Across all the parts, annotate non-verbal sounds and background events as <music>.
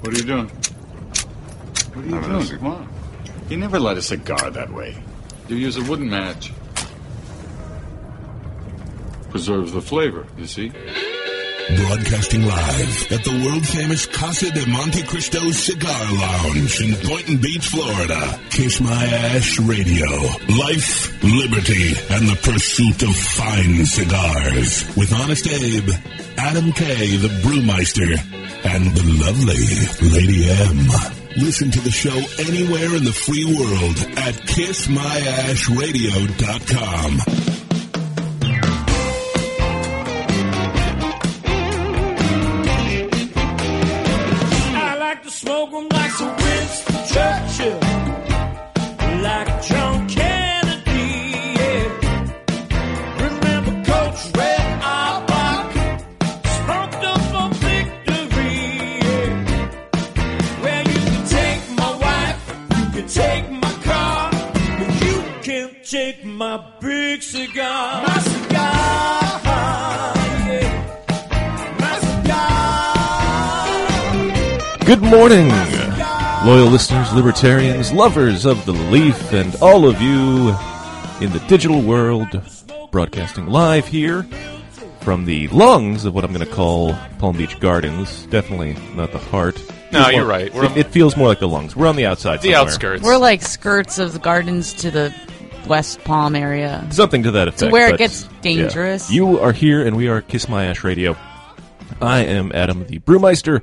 What are you doing? What are you doing? Come on. You never light a cigar that way. You use a wooden match. Preserves the flavor, you see? Broadcasting live at the world famous Casa de Monte Cristo Cigar Lounge in Boynton Beach, Florida. Kiss My Ash Radio. Life, liberty, and the pursuit of fine cigars. With Honest Abe, Adam K, the Brewmeister, and the lovely Lady M. Listen to the show anywhere in the free world at kissmyashradio.com. Good morning, loyal listeners, libertarians, lovers of the leaf, and all of you in the digital world, broadcasting live here from the lungs of what I'm going to call Palm Beach Gardens. Definitely not the heart. No, you're more- right. We're it, it feels more like the lungs. We're on the outside. the somewhere. outskirts. We're like skirts of the gardens to the West Palm area. Something to that effect. where it but, gets yeah. dangerous. You are here, and we are Kiss My Ash Radio. I am Adam, the Brewmeister,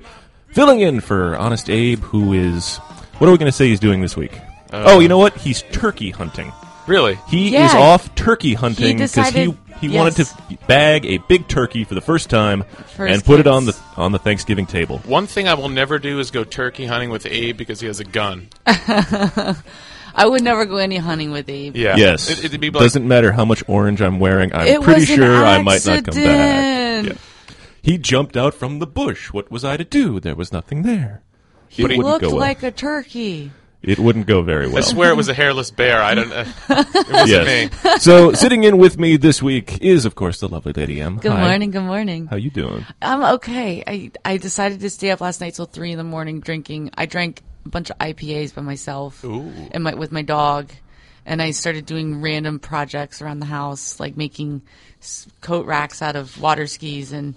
filling in for Honest Abe, who is. What are we going to say he's doing this week? oh, you uh, know what? He's turkey hunting. really. He Yeah. is off turkey hunting because he decided- he yes. wanted to bag a big turkey for the first time For his and put it on the on the Thanksgiving table. One thing I will never do is go turkey hunting with Abe because he has a gun. <laughs> I would never go any hunting with Abe. Yeah. Yes, It, it'd be like, doesn't matter how much orange I'm wearing. I'm It pretty sure I might not come back. Yeah. He jumped out from the bush. What was I to do? There was nothing there. He it looked go well. like a turkey. It wouldn't go very well. I swear it was a hairless bear. I don't. Uh, <laughs> it wasn't Yes. me. so sitting in with me this week is, of course, the lovely Lady M. Good Hi. morning. Good morning. How you doing? I'm okay. I I decided to stay up last night till three in the morning drinking. I drank a bunch of IPAs by myself and my with my dog, and I started doing random projects around the house, like making coat racks out of water skis and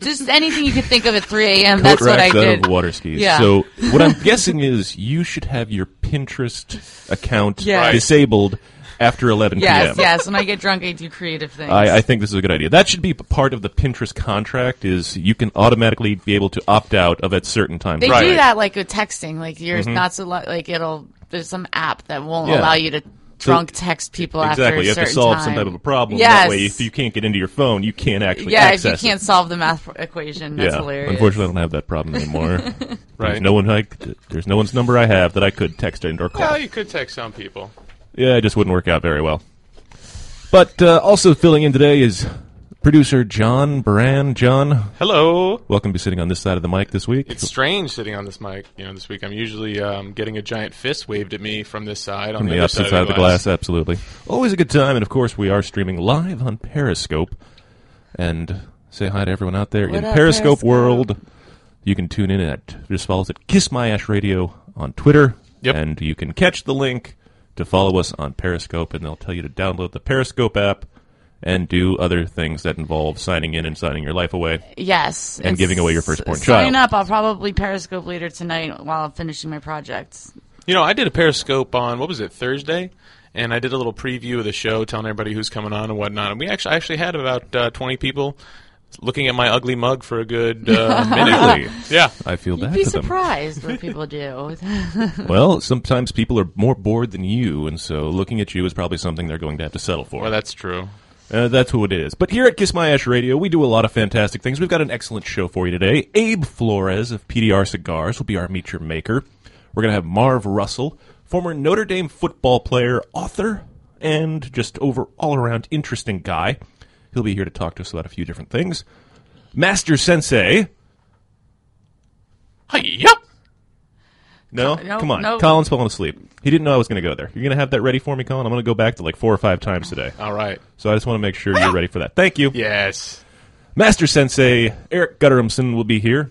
just anything you could think of at 3 a.m. That's Coat what I racks out did. of water skis. Yeah. So what I'm guessing is you should have your Pinterest account Yes. disabled after 11 Yes, p.m. yes. Yes. When I get drunk, I do creative things. I, I think this is a good idea. That should be part of the Pinterest contract. Is you can automatically be able to opt out of at certain times. They Right. do that like with texting. Like you're not so li- like it'll. There's some app that won't Mm-hmm. Yeah. allow you to drunk text people after Exactly. a You have to solve time. some type of a problem. Yes. That way, if you can't get into your phone, you can't actually yeah, if access you can't it. solve the math equation, that's yeah. hilarious. Unfortunately, I don't have that problem anymore. <laughs> There's Right. no one. I, there's no one's number I have that I could text in or call. Well, you could text some people. Yeah, it just wouldn't work out very well. But uh, also filling in today is producer John Brand. John, Hello. welcome to be sitting on this side of the mic this week. It's strange sitting on this mic. You know, this week I'm usually um, getting a giant fist waved at me from this side on on the, the other opposite side of the glass, absolutely. Always a good time, and of course, we are streaming live on Periscope. And say hi to everyone out there What in up, Periscope, Periscope? world. You can tune in at just follow us at Kiss My Ash Radio on Twitter, Yep. and you can catch the link to follow us on Periscope, and they'll tell you to download the Periscope app and do other things that involve signing in and signing your life away. yes, And giving away your firstborn Sign child. up. I'll probably Periscope later tonight while I'm finishing my projects. You know, I did a Periscope on what was it Thursday, and I did a little preview of the show, telling everybody who's coming on and whatnot. And we actually I actually had about uh, twenty people looking at my ugly mug for a good uh, <laughs> minute. Yeah. I feel bad. You'd bad be for them. surprised what people do. <laughs> Well, sometimes people are more bored than you, and so looking at you is probably something they're going to have to settle for. Well, that's true. Uh, that's who it is. But here at Kiss My Ash Radio, we do a lot of fantastic things. We've got an excellent show for you today. Abe Flores of PDR Cigars will be our Meet Your Maker. We're going to have Marv Russell, former Notre Dame football player, author, and just over all around interesting guy. He'll be here to talk to us about a few different things. Master Sensei. Hiya! No, no, come on. no. Colin's falling asleep. He didn't know I was going to go there. You're going to have that ready for me, Colin? I'm going to go back to like four or five times today. All right. So I just want to make sure you're ready for that. Thank you. Yes. Master Sensei Eric Guttormson will be here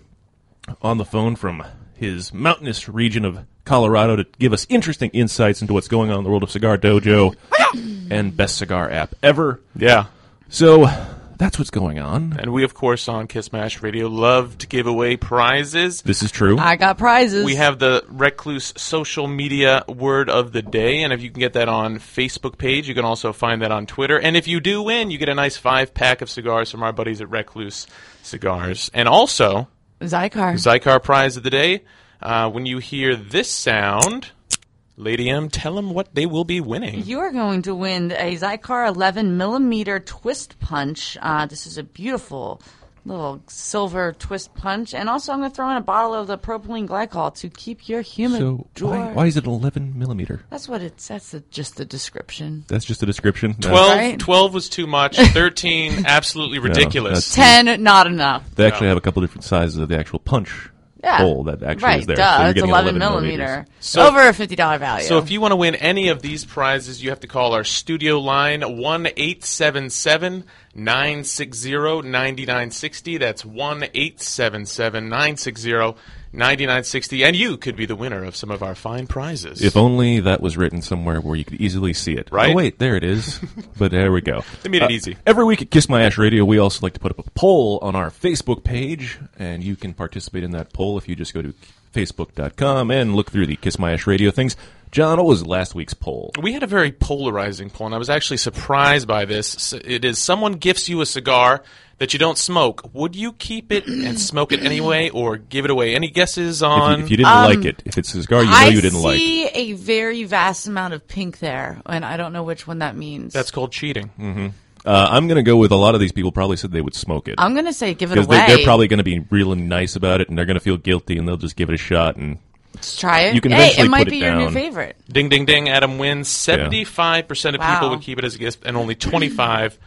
on the phone from his mountainous region of Colorado to give us interesting insights into what's going on in the world of Cigar Dojo <coughs> and best cigar app ever. Yeah. So that's what's going on. And we, of course, on Kiss Mash Radio love to give away prizes. This is true. I got prizes. We have the Recluse social media word of the day, and if you can get that on Facebook page, you can also find that on Twitter. And if you do win, you get a nice five pack of cigars from our buddies at Recluse Cigars. And also, Xikar. Xikar prize of the day. Uh, when you hear this sound, Lady M, tell them what they will be winning. You are going to win a Xikar 11 millimeter twist punch. Uh, this is a beautiful little silver twist punch, and also I'm going to throw in a bottle of the propylene glycol to keep your human. so why, why is it 11 millimeter? That's what it's. That's the, just the description. That's just a description. No, 12, Right. 12 was too much. <laughs> 13, absolutely ridiculous. that's- Ten, not enough. They actually have a couple different sizes of the actual punch Yeah. hole that actually right, is there. duh. So you're it's getting 11, 11 millimeter. So- Over a fifty dollar value. So if you want to win any of these prizes, you have to call our studio line one eight seven seven nine six zero ninety nine sixty. That's one eight seven seven nine six zero ninety nine sixty, and you could be the winner of some of our fine prizes. If only that was written somewhere where you could easily see it. Right? Oh, wait, there it is. <laughs> but there we go. They made it Uh, easy. Every week at Kiss My Ash Radio, we also like to put up a poll on our Facebook page, and you can participate in that poll if you just go to facebook.com and look through the Kiss My Ash Radio things. John, what was last week's poll? we had a very polarizing poll, and I was actually surprised by this. It is someone gifts you a cigar that you don't smoke. Would you keep it and <clears throat> smoke it anyway, or give it away? Any guesses If on? you, if you didn't like it, if it's a cigar you know Um, I you didn't like. see a very vast amount of pink there, and I don't know which one that means. That's called cheating. Uh, I'm going to go with a lot of these people probably said they would smoke it. I'm gonna say give it Because away. they, they're probably going to be really nice about it, and they're going to feel guilty, and they'll just give it a shot. And Let's try it. you can hey, eventually it might put be it your new favorite. Ding, ding, ding. Adam wins. Seventy-five percent of people would keep it as a gift, and only twenty-five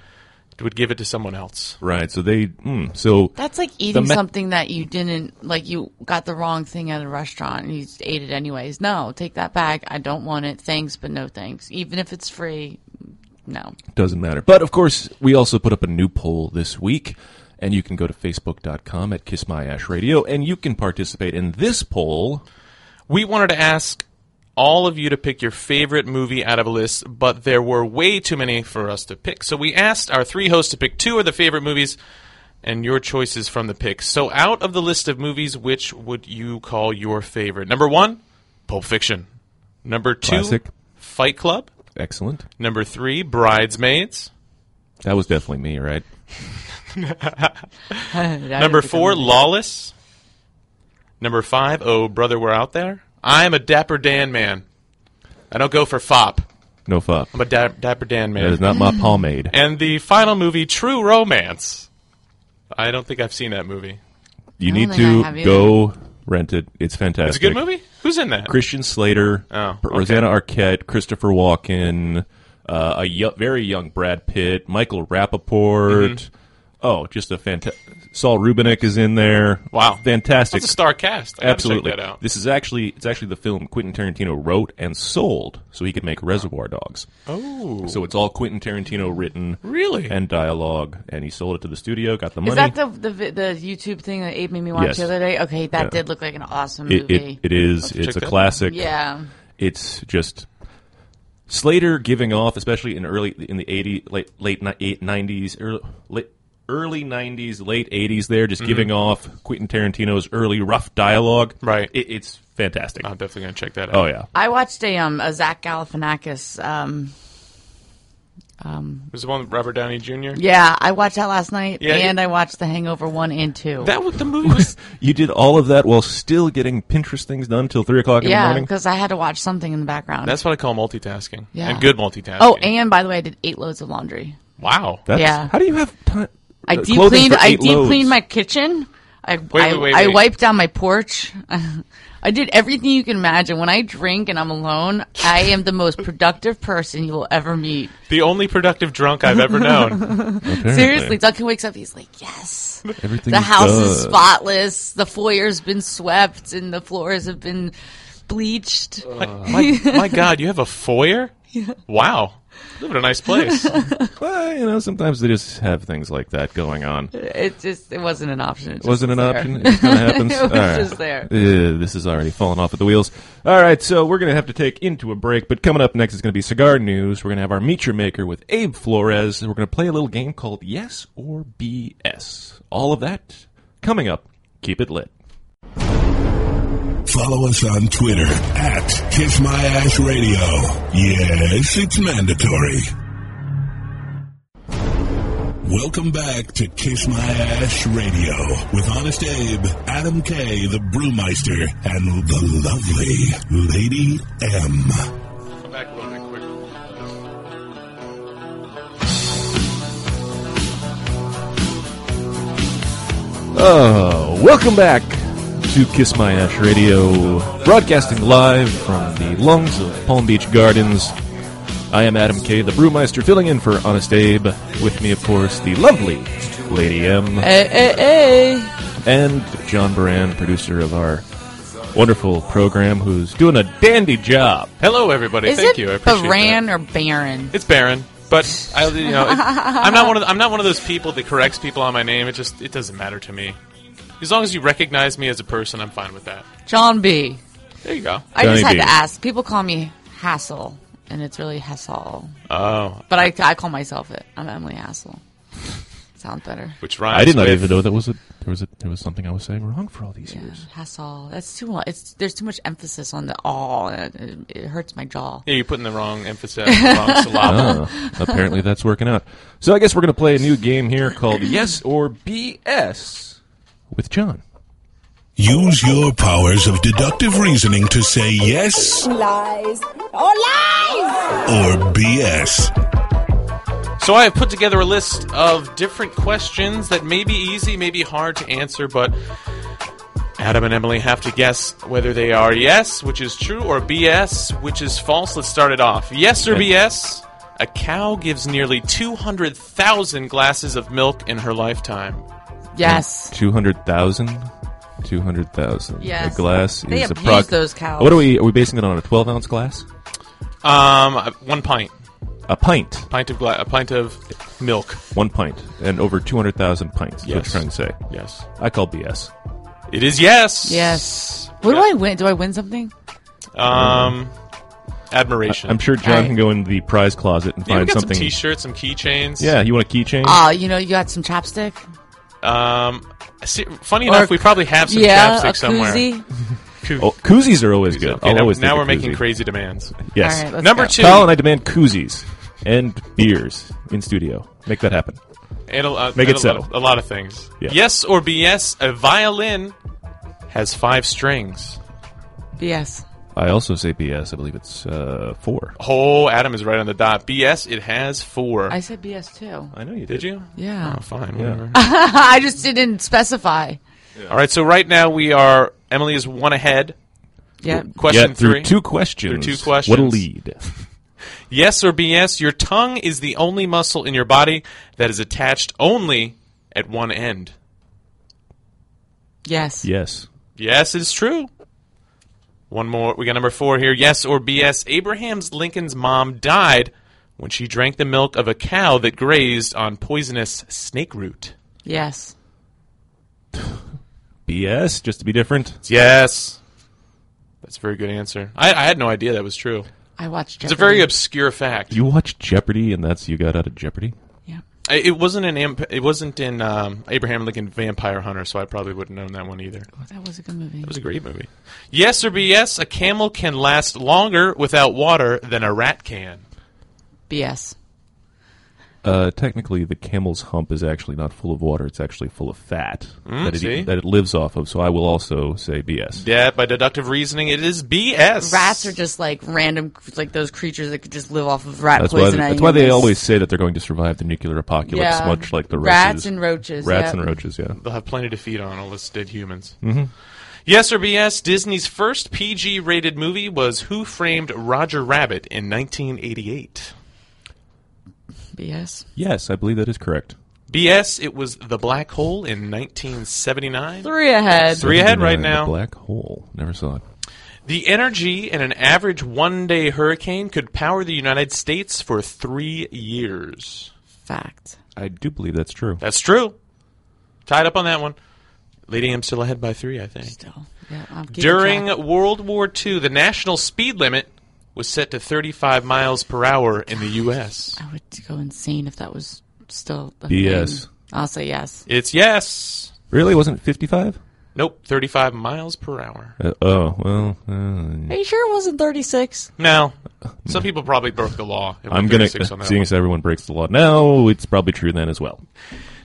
would give it to someone else. right, so they, mm, so That's like eating me- something that you didn't like. You got the wrong thing at a restaurant and you just ate it anyways. No, take that back. I don't want it. Thanks, but no thanks. Even if it's free, no. doesn't matter. But of course, we also put up a new poll this week, and you can go to facebook.com at Kiss My Ash Radio, and you can participate in this poll. We wanted to ask all of you to pick your favorite movie out of a list, but there were way too many for us to pick. So we asked our three hosts to pick two of the favorite movies and your choices from the picks. So out of the list of movies, which would you call your favorite? Number one, Pulp Fiction. Number two, Classic. Fight Club. Excellent. Number three, Bridesmaids. That was definitely me, right? <laughs> Number four, Lawless. Number five, Oh Brother We're Out There. I'm a Dapper Dan man. I don't go for fop. No fop. I'm a da- Dapper Dan man. That is not my pomade. And the final movie, True Romance. I don't think I've seen that movie. You need think I have to either. go rent it. It's fantastic. It's a good movie. Who's in that? Christian Slater, Oh, okay. Rosanna Arquette, Christopher Walken, uh, a yo- very young Brad Pitt, Michael Rapaport. Oh, just a fantastic. Saul Rubinek is in there. Wow. fantastic. That's a star cast. I Absolutely. Check that out. This is actually it's actually the film Quentin Tarantino wrote and sold so he could make Reservoir Dogs. Oh, So it's all Quentin Tarantino written Really? and dialogue, and he sold it to the studio, got the money. Is that the, the the YouTube thing that Abe made me watch Yes. the other day? Okay, that Yeah. did look like an awesome it, movie. it, it is. It's a that out. classic. yeah. it's just Slater giving off, especially in early in the eighty late late nineties, early late, early nineties, late eighties. There, just giving off Quentin Tarantino's early rough dialogue. Right. it, it's fantastic. I'm definitely gonna check that out. oh yeah, I watched a um a Zach Galifianakis um Was the one with Robert Downey Jr. yeah I watched that last night Yeah, and you- I watched The Hangover one and two. That was the movie was <laughs> you did all of that while still getting Pinterest things done till three o'clock in the yeah, morning. because I had to watch something in the background. that's what I call multitasking. Yeah. And good multitasking. oh, and by the way, I did eight loads of laundry. wow. That's, Yeah. How do you have time? I deep clothing cleaned. for I eight deep loads? cleaned my kitchen. I wait, I, wait, I wait. wiped down my porch. <laughs> I did everything you can imagine. When I drink and I'm alone, I am the most productive person you will ever meet. <laughs> The only productive drunk I've ever known. <laughs> Apparently. Seriously, Duncan wakes up. He's like, "Yes, Everything the house is done. spotless. The foyer's been swept, and the floors have been bleached." my, my God, you have a foyer? Wow. Live in a nice place. <laughs> Well, you know, sometimes they just have things like that going on. It just it wasn't an option. It just Wasn't an there. option. It kind of happens. <laughs> It was All right. just there. Uh, this is already falling off at the wheels. All right, so we're going to have to take into a break, but coming up next is going to be cigar news. We're going to have our Meet Your Maker with Abe Flores, and we're going to play a little game called Yes or BS. All of that coming up. Keep it lit. Follow us on Twitter at Kiss My Ash Radio. Yes, it's mandatory. Welcome back to Kiss My Ash Radio with Honest Abe, Adam K, the Brewmeister, and the lovely Lady M. Come back a little bit quick. Oh, welcome back to Kiss My Ash Radio, broadcasting live from the lungs of Palm Beach Gardens. I am Adam K, the Brewmeister, filling in for Honest Abe. With me, of course, the lovely Lady M. Hey, hey, hey. and John Baran, producer of our wonderful program, who's doing a dandy job. Hello, everybody. Is Thank it you. I appreciate Baran that. or Baron? It's Baron, but I, you know, it, I'm not <laughs> one of the, I'm not one of those people that corrects people on my name. It just it doesn't matter to me. As long as you recognize me as a person, I'm fine with that. John B. There you go. I Johnny just had B. to ask. People call me Hassel, and it's really Hassel. Oh, But I, I call myself it. I'm Emily Hassel. <laughs> Sounds better. which rhymes. I did not with- even know that was a there was a there was something I was saying wrong for all these Yeah, years. Hassel. That's too much. It's there's too much emphasis on the all. and It, it hurts my jaw. Yeah, you're putting the wrong emphasis, on the wrong syllable. <laughs> Ah, apparently that's working out. So I guess we're going to play a new game here called <laughs> Yes or BS with John. Use your powers of deductive reasoning to say yes Lies. Oh, lies! or BS. So I have put together a list of different questions that may be easy, may be hard to answer, but Adam and Emily have to guess whether they are yes, which is true, or BS, which is false. Let's start it off. Yes or BS? A cow gives nearly 200,000 glasses of milk in her lifetime. Yes. 200,000? 200,000. Yes. A glass They is abuse approx- those cows. What are we, are we basing it on a 12 ounce glass? Um, one pint. A pint. Pint of gla- a pint of milk. One pint. And over 200,000 pints. Is what Yes. you're trying to say. Yes. I call BS. It is yes. Yes. What do I win? Do I win something? Um, admiration. I'm sure John Alright. can go in the prize closet and yeah, we find got something. some t-shirts, some keychains. yeah, you want a keychain? Ah, you know, you got some chapstick. Um, see, funny Or enough, we probably have some yeah, chapstick a somewhere. koozie. <laughs> Oh, koozies are always good. Okay, now, always now we're making crazy demands. Yes. All right, Number go. two. Kyle and I demand koozies and beers in studio. Make that happen. And a, uh, Make and it a, lot, so. a lot of things. Yeah. Yes or BS? A violin has five strings. BS. I also say BS. I believe it's uh, four. Oh, Adam is right on the dot. BS, it has four. I said BS too. I know you Did you? Yeah. Oh, fine. Yeah. Whatever. <laughs> I just didn't specify. All right. So right now we are. Emily is one ahead. Yeah. Question yeah, through three. two questions. Through two questions. What a lead. <laughs> Yes or BS? Your tongue is the only muscle in your body that is attached only at one end. Yes. Yes. Yes, it's true. One more. We got number four here. Yes or BS? Abraham's Lincoln's mom died when she drank the milk of a cow that grazed on poisonous snake root. Yes. <laughs> BS, just to be different. Yes. That's a very good answer. I, I had no idea that was true. I watched. Jeopardy. It's a very obscure fact. You watched Jeopardy, and that's you got out of Jeopardy. It wasn't in Amp- it wasn't in um, Abraham Lincoln Vampire Hunter, so I probably wouldn't known that one either. It That was a good movie. It was a great movie. Yes or BS? A camel can last longer without water than a rat can. BS. Uh, technically, the camel's hump is actually not full of water; it's actually full of fat that it see? that it lives off of. So I will also say BS. Yeah, by deductive reasoning, it is BS. Rats are just like random, like those creatures that could just live off of rat That's why. poison. That's why they always say that they're going to survive the nuclear apocalypse, Yeah. much like the Rats roaches. and roaches, Rats yep. and roaches. Yeah. They'll have plenty to feed on, all us dead humans. Mm-hmm. Yes or BS? Disney's first PG-rated movie was Who Framed Roger Rabbit in 1988. BS. Yes, I believe that is correct. BS, it was The Black Hole in 1979. Three ahead. Three ahead right now. The black hole. Never saw it. The energy in an average one day hurricane could power the United States for three years. Fact. I do believe that's true. That's true. Tied up on that one. Lady M still ahead by three, I think. Still. Yeah, I'm keeping During track. World War II, the national speed limit was set to 35 miles per hour in the U.S. I would go insane if that was still a BS. thing. I'll say yes. It's yes. Really? Wasn't it 55? Nope, 35 miles per hour. Uh, oh, well, uh, Are you sure it wasn't 36? No. some people probably broke the law. I'm going to, on seeing one. as everyone breaks the law now, it's probably true then as well.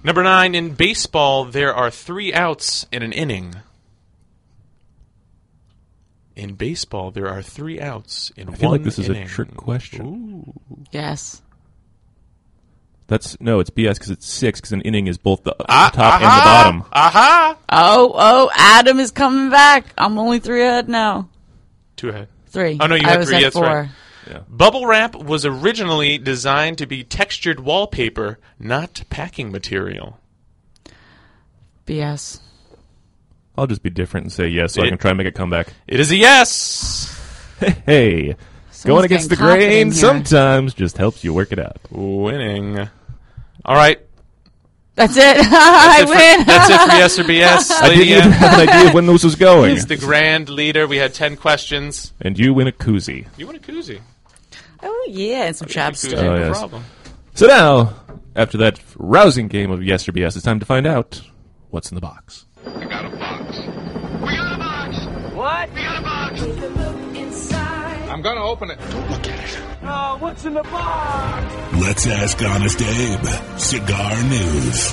Number nine, in baseball, there are three outs in an inning. In baseball, there are three outs in one I feel one like this is inning. a trick question. Yes. That's no, it's BS because it's six because an inning is both the Ah, top and the aha! bottom. Aha! Oh, oh, Adam is coming back. I'm only three ahead now. Two ahead. Three. Oh, no, you I had was three, at that's four. right. Bubble wrap was originally designed to be textured wallpaper, not packing material. BS. I'll just be different and say yes, so I It- can try and make a comeback. It is a yes. <laughs> Hey, Someone's going against the grain sometimes just helps you work it out. Winning. All right. That's it. <laughs> That's I it for- win. that's it for yes or BS. <laughs> I didn't even M have an idea of when this was going. is the grand leader. We had 10 questions. And you win a koozie. You want a koozie? oh, yeah, and some Koozie, chapstick. Oh, no yes. problem. So now, after that rousing game of yes or BS, it's time to find out what's in the box. We got a box. I'm gonna open it. Don't look at it. Oh, what's in the box? Let's ask Honest Abe. Cigar News.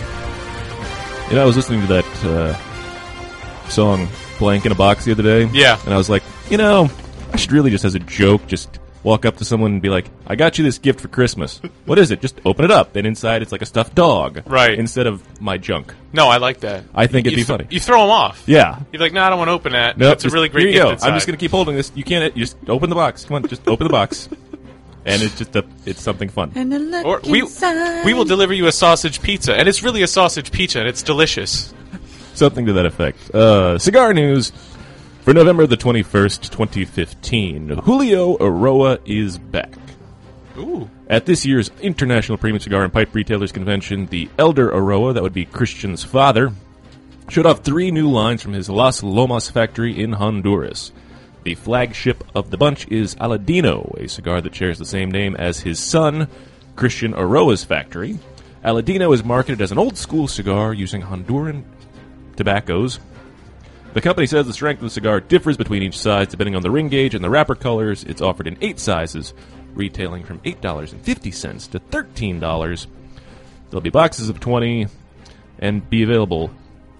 You know, I was listening to that uh, song "Blank in a Box" the other day. Yeah. and I was like, you know, I should really just as a joke just walk up to someone and be like, "I got you this gift for Christmas. What is it? Just open it up." And inside, it's like a stuffed dog, Right. Instead of my junk. No, I like that. I think it'd You be th- funny. You throw them off. Yeah. You're like, no, I don't want to open that. No, That's a really great Here you gift go. inside. I'm just gonna keep holding this. You can't. You just open the box. Come on, just open the box. And it's just a, it's something fun. And then look Or we inside. we will deliver you a sausage pizza, and it's really a sausage pizza, and it's delicious. Something to that effect. Uh, cigar news for November the 21st, 2015. Julio Eiroa is back. Ooh, At this year's International Premium Cigar and Pipe Retailers Convention, the Elder Eiroa, that would be Christian's father, showed off three new lines from his Las Lomas factory in Honduras. The flagship of the bunch is Aladino, a cigar that shares the same name as his son, Christian Eiroa's factory. Aladino is marketed as an old school cigar using Honduran tobaccos. The company says the strength of the cigar differs between each size depending on the ring gauge and the wrapper colors. It's offered in eight sizes, retailing from $8.50 to $13. There'll be boxes of 20 and be available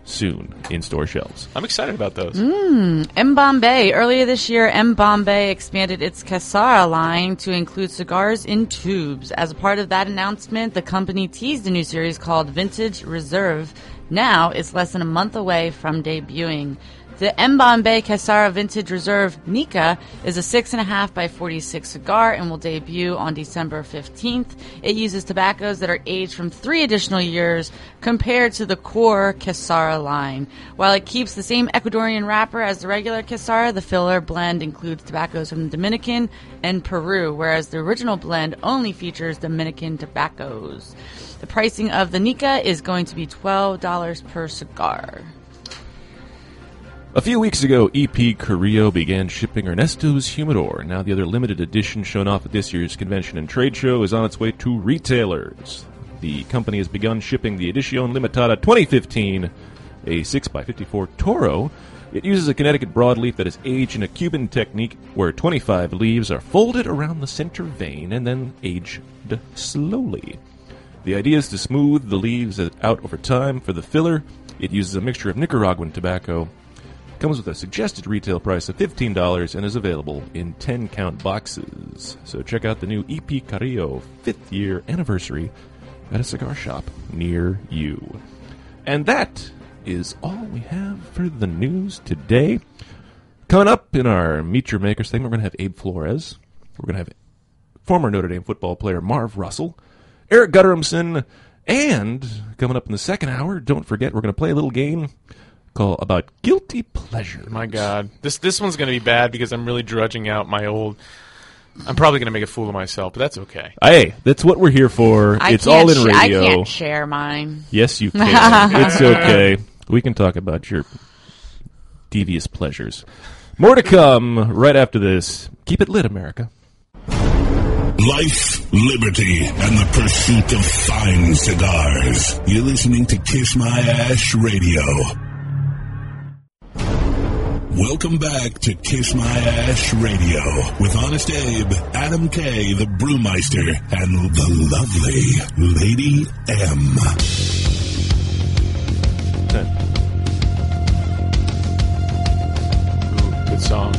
soon in store shelves. I'm excited about those. Mm, M. Bombay. Earlier this year, M. Bombay expanded its Casara line to include cigars in tubes. As a part of that announcement, the company teased a new series called Vintage Reserve. Now it's less than a month away from debuting. The M. Bombay Casara Vintage Reserve Nika is a 6.5 by 46 cigar and will debut on December 15th. It uses tobaccos that are aged from three additional years compared to the core Casara line. While it keeps the same Ecuadorian wrapper as the regular Casara, the filler blend includes tobaccos from the Dominican and Peru, whereas the original blend only features Dominican tobaccos. The pricing of the Nika is going to be $12 per cigar. A few weeks ago, EP Carrillo began shipping Ernesto's Humidor. Now, the other limited edition shown off at this year's convention and trade show is on its way to retailers. The company has begun shipping the Edition Limitada 2015, a 6x54 Toro. It uses a Connecticut broadleaf that is aged in a Cuban technique where 25 leaves are folded around the center vein and then aged slowly. The idea is to smooth the leaves out over time. For the filler, it uses a mixture of Nicaraguan tobacco comes with a suggested retail price of $15 and is available in 10 count boxes. So check out the new EP Carrillo 5th year anniversary at a cigar shop near you. And that is all we have for the news today. Coming up in our Meet Your Makers thing, we're going to have Abe Flores. We're going to have former Notre Dame football player Marv Russell, Eric Guttormson, And coming up in the second hour, don't forget we're going to play a little game called about guilty pleasure. My God, this this one's going to be bad because I'm really drudging out my old. I'm probably going to make a fool of myself, but that's okay. Hey, that's what we're here for. I it's all in sh- I radio. can't share mine. Yes, you <laughs> can. it's okay. We can talk about your devious pleasures. More to come right after this. Keep it lit, America. Life, liberty, and the pursuit of fine cigars. You're listening to Kiss My Ash Radio. Welcome back to Kiss My Ash Radio with Honest Abe, Adam K, the Brewmeister, and the lovely Lady M. Ooh, good song.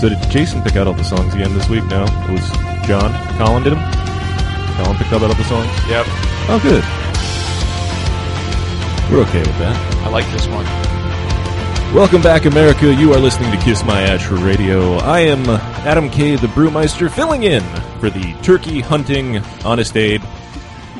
So did Jason pick out all the songs again this week? No, it was John. Colin did them. Colin picked out all the songs. Yep, Oh, good. We're okay with that. I like this one. Welcome back, America. You are listening to Kiss My Ash Radio. I am Adam K, the Brewmeister, filling in for the turkey hunting Honest Abe.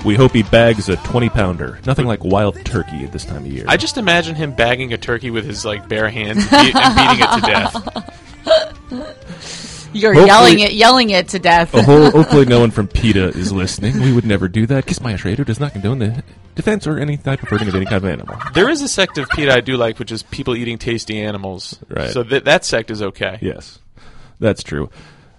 We hope he bags a 20 pounder. Nothing like wild turkey at this time of year. I just imagine him bagging a turkey with his like bare hands and, be- and beating it to death. <laughs> You're Hopefully- yelling it, yelling it to death. A whole, <laughs> hopefully, no one from PETA is listening. We would never do that. Kiss My Ash Radio does not condone the defense or any type of hurting of any kind of animal. There is a sect of PETA I do like, which is people eating tasty animals. Right. So th- that sect is okay. Yes, that's true.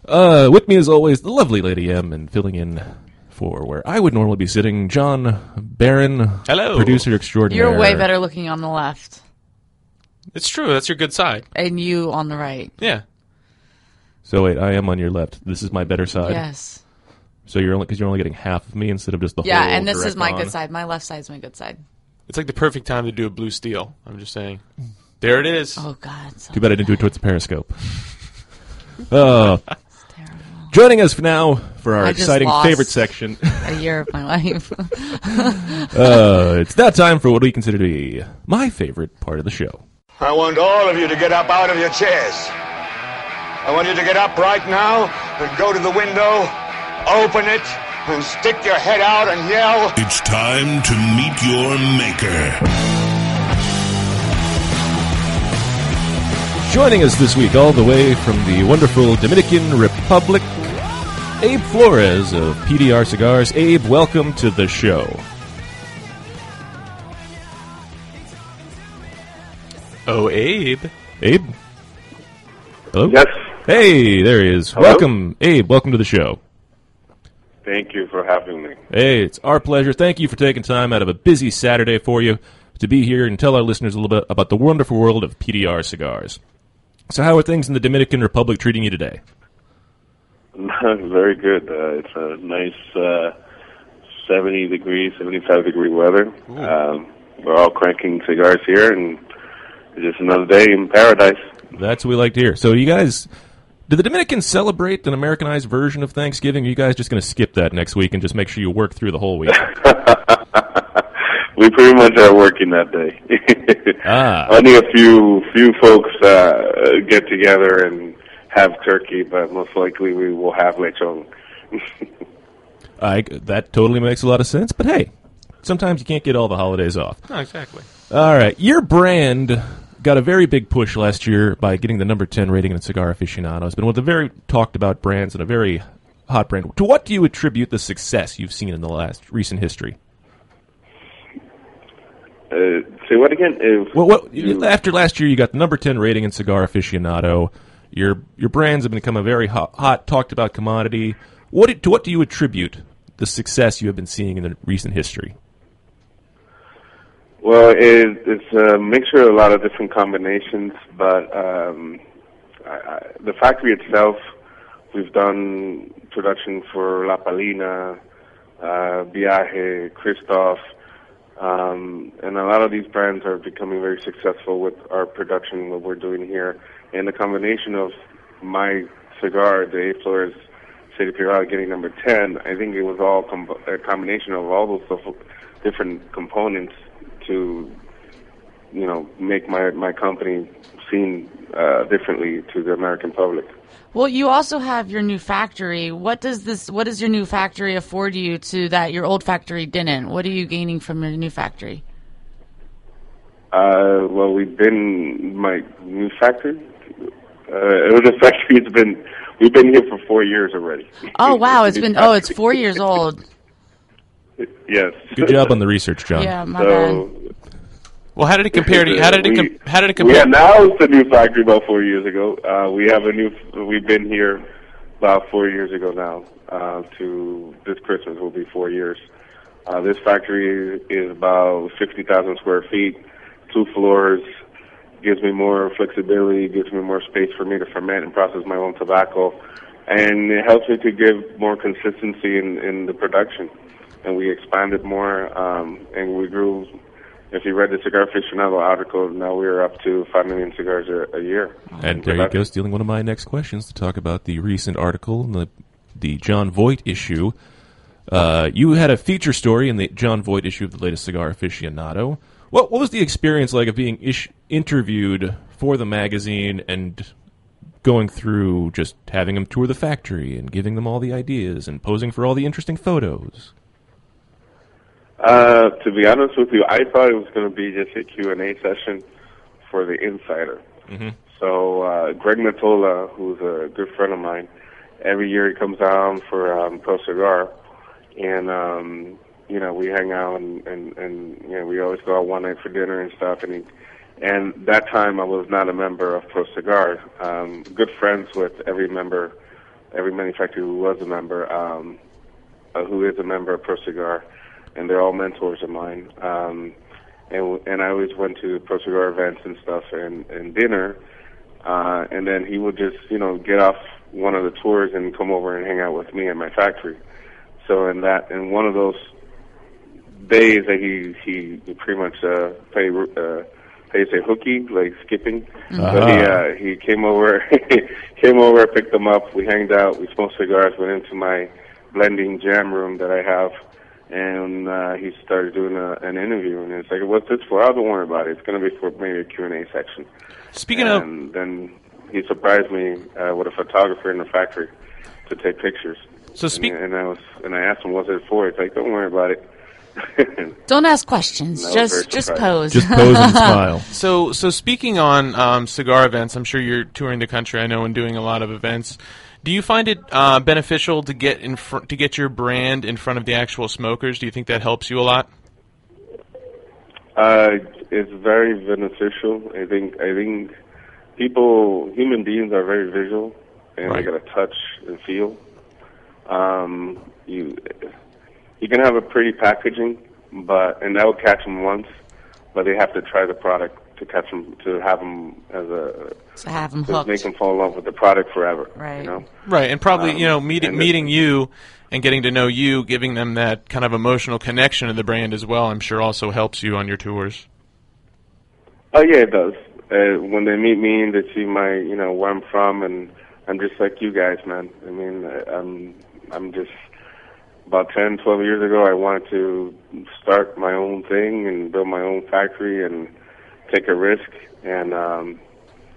Uh, with me, as always, the lovely Lady M, and filling in for where I would normally be sitting, John Barron, Hello. producer extraordinaire. You're way better looking on the left, It's true. That's your good side. and you on the right. Yeah. So wait, I am on your left. This is my better side. Yes. So you're only because you're only getting half of me instead of just the Yeah, whole. Yeah, and this is my on. good side. My left side's my good side. It's like the perfect time to do a blue steel. I'm just saying. There it is. Oh God, so Too bad I didn't do it towards the periscope. <laughs> Uh, joining us now for our I just exciting lost. favorite section. A year of my life. <laughs> <laughs> Uh, it's that time for what we consider to be my favorite part of the show. I want all of you to get up out of your chairs. I want you to get up right now and go to the window, open it, and stick your head out and yell. It's time to meet your maker. Joining us this week, all the way from the wonderful Dominican Republic, Abe Flores of PDR Cigars. Abe, welcome to the show. Oh, Abe. Abe? Hello? Yes. Hey, there he is. Hello? Welcome, Abe. Welcome to the show. Thank you for having me. Hey, it's our pleasure. Thank you for taking time out of a busy Saturday for you to be here and tell our listeners a little bit about the wonderful world of PDR cigars. So, how are things in the Dominican Republic treating you today? <laughs> Very good. Uh, it's a nice uh, 70 degree, 75 degree weather. Um, we're all cranking cigars here, and it's just another day in paradise. That's what we like to hear. So, you guys, do the Dominicans celebrate an Americanized version of Thanksgiving? Are you guys just going to skip that next week and just make sure you work through the whole week? <laughs> we pretty much are working that day. <laughs> Ah. Only a few few folks uh, get together and have turkey, but most likely we will have lechon. <laughs> I, that totally makes a lot of sense. But hey, sometimes you can't get all the holidays off. No, exactly. All right. Your brand got a very big push last year by getting the number 10 rating in Cigar Aficionado. It's been one of the very talked about brands and a very hot brand. To what do you attribute the success you've seen in the last recent history? Uh, say what again? If Well, what, you- after last year, you got the number 10 rating in Cigar Aficionado. Your your brands have become a very hot, hot talked about commodity. What to what do you attribute the success you have been seeing in the recent history? Well, it, it's a mixture of a lot of different combinations, but um, I, I, the factory itself, we've done production for La Palina, uh, Viaje, Kristoff, um, and a lot of these brands are becoming very successful with our production, what we're doing here. And the combination of my cigar, the A Flores Serie Privada, getting number 10, I think it was all com- a combination of all those different components to, you know, make my, my company seen uh, differently to the American public. Well, you also have your new factory. What does this? What does your new factory afford you to that your old factory didn't? What are you gaining from your new factory? Uh, well, we've been my new factory. Uh, it was a factory. It's been we've been here for four years already. Oh <laughs> wow, it's been oh, it's four years old. <laughs> yes. Good job on the research, John. Yeah, my So bad. Well, how did it compare to? How did it? Com- how did it compare? now it's a new factory about four years ago. Uh, we have a new. We've been here about four years ago now. Uh, to this Christmas will be four years. Uh, this factory is about sixty thousand square feet, two floors. Gives me more flexibility. Gives me more space for me to ferment and process my own tobacco, and it helps me to give more consistency in, in the production. And we expanded more, um, and we grew if you read the Cigar Aficionado article, now we're up to 5 million cigars a, a year. And there you go, stealing one of my next questions to talk about the recent article in the the Jon Voight issue. Uh, you had a feature story in the Jon Voight issue of the latest Cigar Aficionado. What what was the experience like of being ish- interviewed for the magazine and going through just having them tour the factory and giving them all the ideas and posing for all the interesting photos? Uh, to be honest with you, I thought it was going to be just a Q&A session for the insider. Mhm. So uh, Greg Mottola, who's a good friend of mine, every year he comes down for um, Pro Cigar, and um, you know we hang out and, and and you know we always go out one night for dinner and stuff. And he, and that time I was not a member of Pro Cigar. Um, good friends with every member, every manufacturer who was a member, um, uh, who is a member of Pro Cigar, and they're all mentors of mine. Um, and and I always went to Pro Cigar events and stuff and and dinner. Uh, and then he would just, you know, get off one of the tours and come over and hang out with me at my factory. So in that, in one of those days that he he pretty much uh, play uh, plays a hooky, like skipping. So he uh, he came over, <laughs> came over, picked them up. We hanged out, we smoked cigars, went into my blending jam room that I have, and uh, he started doing a, an interview. And it's like, "What's this for?" I don't worry about it. It's going to be for maybe a Q and A section. Speaking of and then he surprised me uh, with a photographer in the factory to take pictures. So speak- and, and I was and I asked him, "What's it for?" He's like, "Don't worry about it." <laughs> Don't ask questions. That Just just pose. Just pose and <laughs> smile. So, so speaking on um, cigar events, I'm sure you're touring the country. I know and doing a lot of events. Do you find it uh, beneficial to get in fr- to get your brand in front of the actual smokers? Do you think that helps you a lot? Uh, it's very beneficial. I think I think people, human beings, are very visual, and Right. they got to touch and feel. Um, you you can have a pretty packaging, but and that will catch them once, but they have to try the product to catch them to have them as a to have them to hooked. make them fall in love with the product forever. Right. You know. Right, and probably Um, you know meeting meeting you and getting to know you, giving them that kind of emotional connection to the brand as well. I'm sure also helps you on your tours. Oh yeah, it does. Uh, when they meet me and they see my, you know, where I'm from, and I'm just like you guys, man. I mean, uh, I'm, I'm just about ten, twelve years ago. I wanted to start my own thing and build my own factory and take a risk, and um,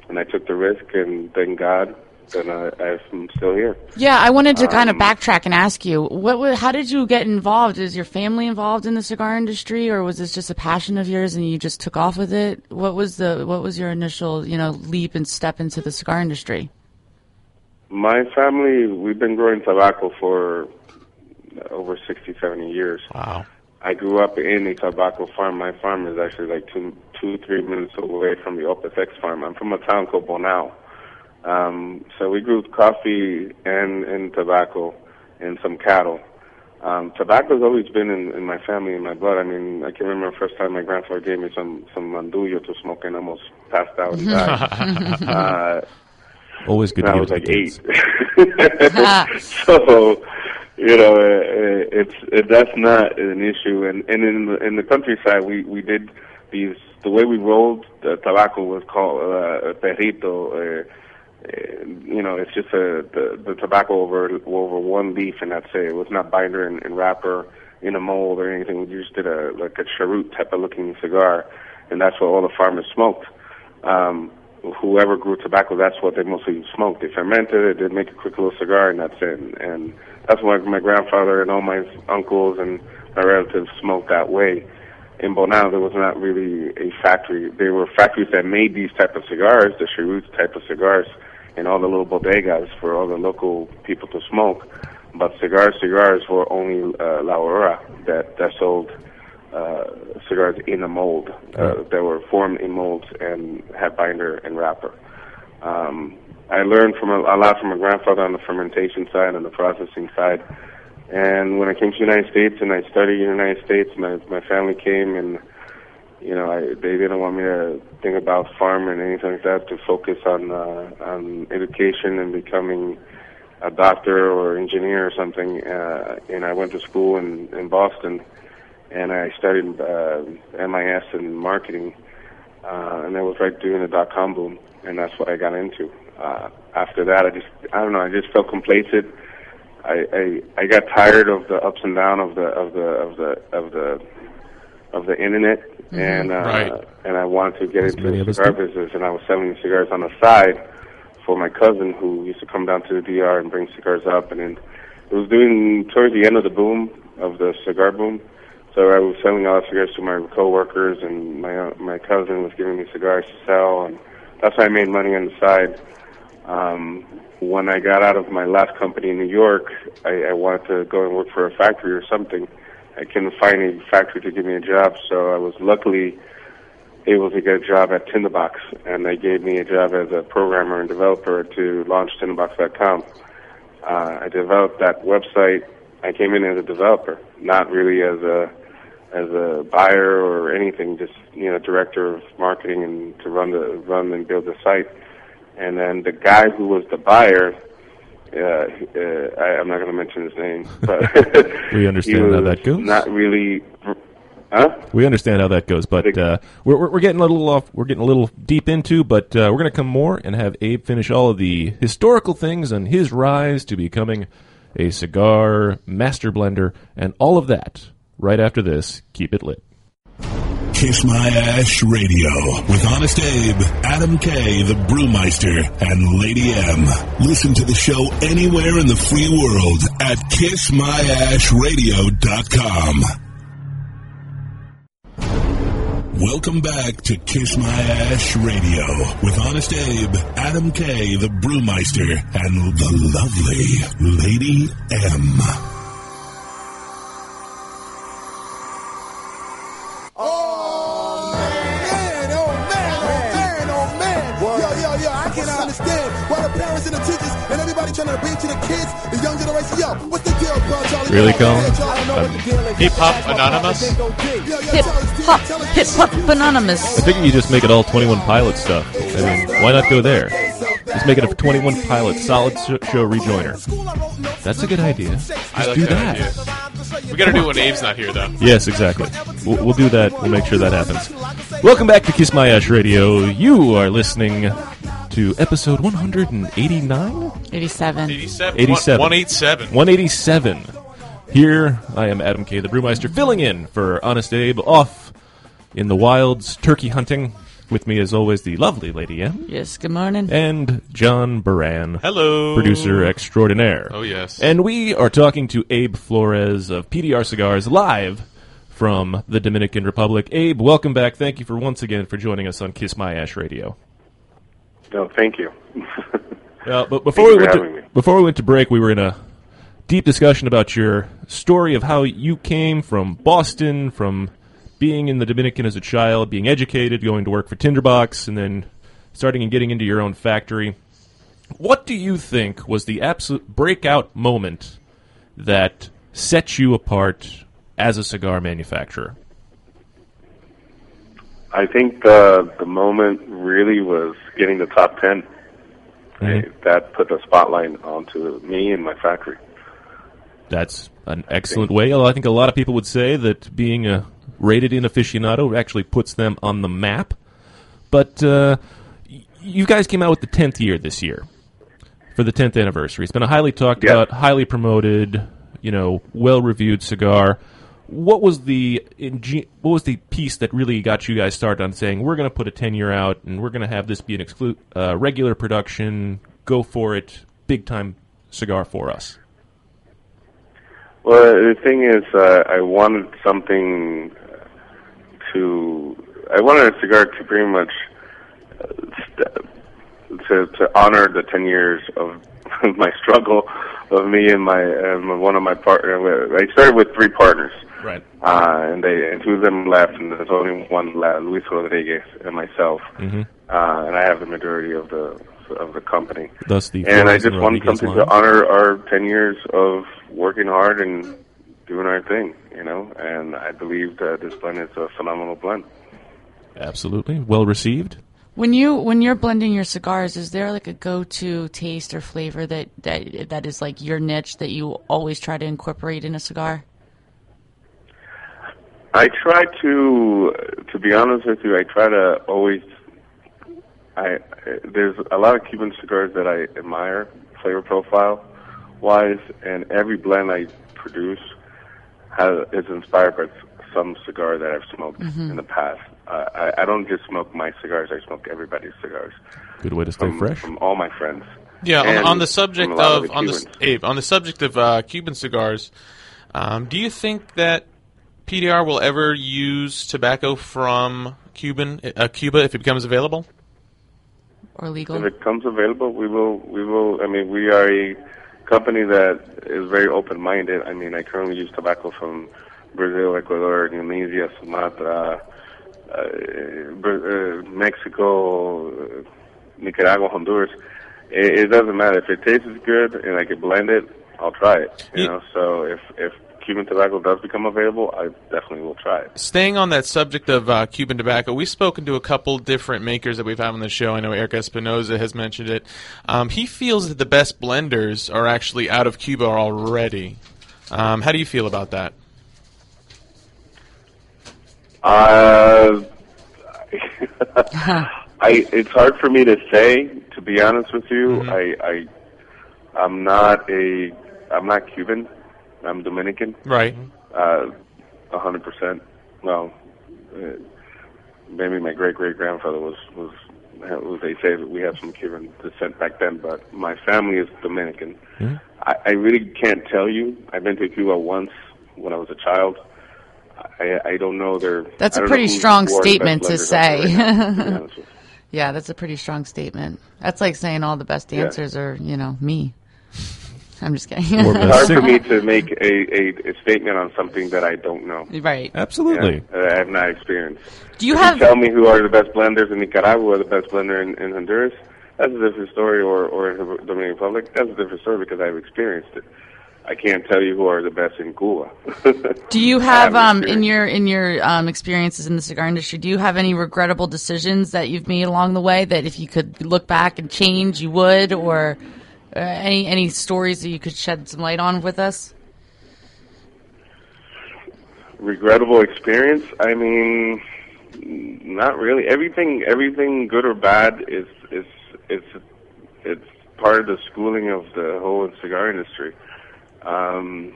and I took the risk, and thank God that I, I'm still here. Yeah, I wanted to kind of Um, backtrack and ask you, what? How did you get involved? Is your family involved in the cigar industry, or was this just a passion of yours and you just took off with it? What was the What was your initial, you know, leap and step into the cigar industry? My family, we've been growing tobacco for over 60, 70 years. Wow. I grew up in a tobacco farm. My farm is actually like two, two, three minutes away from the Opus X farm. I'm from a town called Bonao. Um, so we grew coffee and, and tobacco and some cattle. Um, tobacco's always been in, in my family, in my blood. I mean, I can remember the first time my grandfather gave me some, some mandullo to smoke and I almost passed out and died. <laughs> uh, Always good to I give was like eight. <laughs> so, you know, uh, it's it, that's not an issue. And and in the in the countryside, we we did these. The way we rolled the tobacco was called uh, perrito. Uh, uh, you know, it's just a the, the tobacco over over one leaf, and that's it. It was not binder and, and wrapper in a mold or anything. We just did a like a cheroot type of looking cigar, and that's what all the farmers smoked. Um, whoever grew tobacco, that's what they mostly smoked. They fermented it, they'd make a quick little cigar, and that's it. And that's why my grandfather and all my uncles and my relatives smoked that way. In Bonao, there was not really a factory. There were factories that made these type of cigars, the Cheroots type of cigars, and all the little bodegas for all the local people to smoke. But cigars, cigars were only uh, La Aurora that that sold uh, cigars in a mold uh, that were formed in molds and had binder and wrapper. Um, I learned from a, a lot from my grandfather on the fermentation side and the processing side. And when I came to the United States and I studied in the United States, my my family came and you know I, they didn't want me to think about farm and anything like that to focus on uh, on education and becoming a doctor or engineer or something. Uh, and I went to school in in Boston and I studied uh, MIS in marketing, uh, and that was right during the dot com boom, and that's what I got into. Uh, after that, I just I don't know, I just felt complacent. I, I I got tired of the ups and downs of the of the of the of the of the internet, Mm-hmm. and uh, Right. and I wanted to get As many into of the cigar business, and I was selling cigars on the side for my cousin who used to come down to the DR and bring cigars up, and then it was doing towards the end of the boom of the cigar boom. So I was selling all the cigars to my coworkers, and my uh, my cousin was giving me cigars to sell, and that's how I made money on the side. Um, when I got out of my last company in New York, I, I wanted to go and work for a factory or something. I couldn't find a factory to give me a job, so I was luckily able to get a job at Tinderbox, and they gave me a job as a programmer and developer to launch Tinderbox.com. Uh, I developed that website. I came in as a developer, not really as a as a buyer or anything, just you know, director of marketing and to run the run and build the site. And then the guy who was the buyer, uh, uh, I, I'm not going to mention his name, <laughs> but We understand how that goes. Not really, huh? We understand how that goes, but uh, we're, we're we're getting a little off. We're getting a little deep into, but uh, we're going to come more and have Abe finish all of the historical things and his rise to becoming a cigar master blender and all of that right after this. Keep it lit. Kiss My Ash Radio with Honest Abe, Adam K, the Brewmeister, and Lady M. Listen to the show anywhere in the free world at KissMyAshRadio.com. Welcome back to Kiss My Ash Radio with Honest Abe, Adam K, the Brewmeister, and the lovely Lady M. and everybody to the kids, the young generation. Yo, what's the deal, bro, Charlie? Really, Yo, Colin? Charlie, I know what the deal is. Um, hip Hop Anonymous? Yo, yo, Hip hop, hip hop, anonymous. I think you just make it all Twenty One Pilot stuff. I mean, why not go there? Just make it a Twenty One Pilot solid sh- show rejoiner. That's a good idea. Just I like do that, that. We got to do it when Abe's not here, though. Yes, exactly. We'll, we'll do that. We'll make sure that happens. Welcome back to Kiss My Ash Radio. You are listening to episode 189? 87. 87. 87. 187. 187. Here, I am Adam K., the Brewmeister, filling in for Honest Abe off in the wilds, turkey hunting. With me, as always, the lovely Lady M. Yes, good morning. And John Baran. Hello. Producer extraordinaire. Oh, yes. And we are talking to Abe Flores of PDR Cigars live from the Dominican Republic. Abe, welcome back. Thank you for once again for joining us on Kiss My Ash Radio. No, thank you. <laughs> Uh, but before we went to, me. before we went to break, we were in a deep discussion about your story of how you came from Boston, from being in the Dominican as a child, being educated, going to work for Tinderbox, and then starting and getting into your own factory. What do you think was the absolute breakout moment that set you apart as a cigar manufacturer? I think the the moment really was getting the top 10 Mhm. That put the spotlight onto me and my factory. That's an excellent way. Although I think a lot of people would say that being a rated in aficionado actually puts them on the map. But uh, you guys came out with the 10th year this year for the 10th anniversary. It's been a highly talked Yeah. about, highly promoted, you know, well reviewed cigar. What was the what was the piece that really got you guys started on saying we're going to put a ten year out and we're going to have this be an exclu- uh, regular production, go for it, big time cigar for us? Well, the thing is, uh, I wanted something to. I wanted a cigar to pretty much uh, st- to to honor the ten years of my struggle of me and my and one of my partner. I started with three partners, Right. uh, and they and two of them left, and there's only one left, Luis Rodriguez and myself, Mhm. uh, and I have the majority of the of the company. Thus the and I just wanted something line. to honor our ten years of working hard and doing our thing, you know. And I believe that this blend is a phenomenal blend. Absolutely well received. When you when you're blending your cigars, is there like a go-to taste or flavor that that that is like your niche that you always try to incorporate in a cigar? I try to, to be honest with you, I try to always. I there's a lot of Cuban cigars that I admire flavor profile wise, and every blend I produce has is inspired by some cigar that I've smoked Mhm. in the past. Uh, I, I don't just smoke my cigars; I smoke everybody's cigars. Good way to stay from, fresh. from all my friends. Yeah, on, on the subject from a lot of, the on the Abe, on the subject of uh, Cuban cigars, um, do you think that PDR will ever use tobacco from Cuban uh, Cuba if it becomes available? Or legal? If it comes available, we will. We will. I mean, we are a company that is very open-minded. I mean, I currently use tobacco from Brazil, Ecuador, Indonesia, Sumatra, uh, uh, Mexico, uh, Nicaragua, Honduras. It, it doesn't matter if it tastes good and I can blend it. I'll try it. You Ye- know, so if if Cuban tobacco does become available, I definitely will try it. Staying on that subject of uh, Cuban tobacco, we've spoken to a couple different makers that we've had on the show. I know Erik Espinosa has mentioned it. Um, he feels that the best blenders are actually out of Cuba already. Um, how do you feel about that? Uh, <laughs> I it's hard for me to say. To be honest with you, I I I'm not a I'm not Cuban. I'm Dominican. Right. Uh, a hundred percent. Well, uh, maybe my great great grandfather was was. was- They say that we have some Cuban descent back then, but my family is Dominican. Mhm. I, I really can't tell you. I've been to Cuba once when I was a child. I, I don't know their. That's a pretty strong who are the best statement to blenders out there say. right to be <laughs> honest with you. yeah, that's a pretty strong statement. That's like saying all the best Yeah. dancers are, you know, me. <laughs> I'm just kidding. <laughs> It's hard for me to make a, a, a statement on something that I don't know. Right. Absolutely. Yeah, I have not experienced. Do you if have- you tell me who are the best blenders in Nicaragua or the best blender in, in Honduras? That's a different story. Or or in the Dominican Republic, that's a different story because I've experienced it. I can't tell you who are the best in Cuba. <laughs> Do you have haven't um in your in your um experiences in the cigar industry? Do you have any regrettable decisions that you've made along the way that if you could look back and change, you would, or uh, any any stories that you could shed some light on with us? regrettable experience i mean not really everything everything good or bad is is it's it's part of the schooling of the whole cigar industry um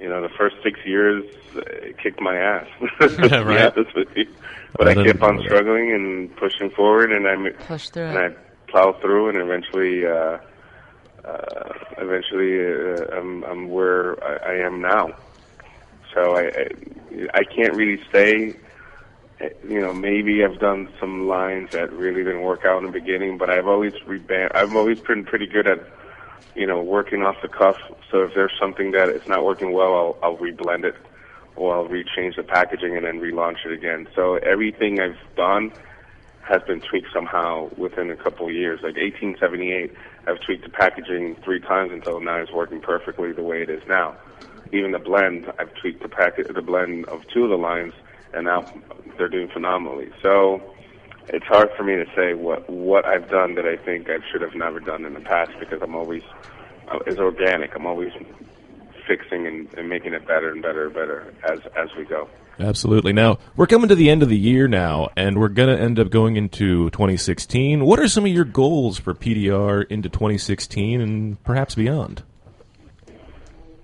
you know the first six years uh, it kicked my ass <laughs> <laughs> to Right. honest with but i I kept on struggling and pushing forward and i pushed through and it. i plowed through and eventually uh uh eventually uh, i'm i'm where I, I am now so I, I I can't really say. eh, You know, maybe I've done some lines that really didn't work out in the beginning, but I've always reban I've always been pretty good at, you know, working off the cuff. So if there's something that is not working well, I'll I'll reblend it, or I'll rechange the packaging and then relaunch it again. So everything I've done has been tweaked somehow within a couple of years. Like 1878, I've tweaked the packaging three times until now it's working perfectly the way it is now. Even the blend, I've tweaked the packet, the blend of two of the lines, and now they're doing phenomenally. So it's hard for me to say what what I've done that I think I should have never done in the past because I'm always uh, it's organic. I'm always fixing and, and making it better and better and better as as we go. Absolutely. Now, we're coming to the end of the year now, and we're going to end up going into 2016. What are some of your goals for PDR into 2016 and perhaps beyond?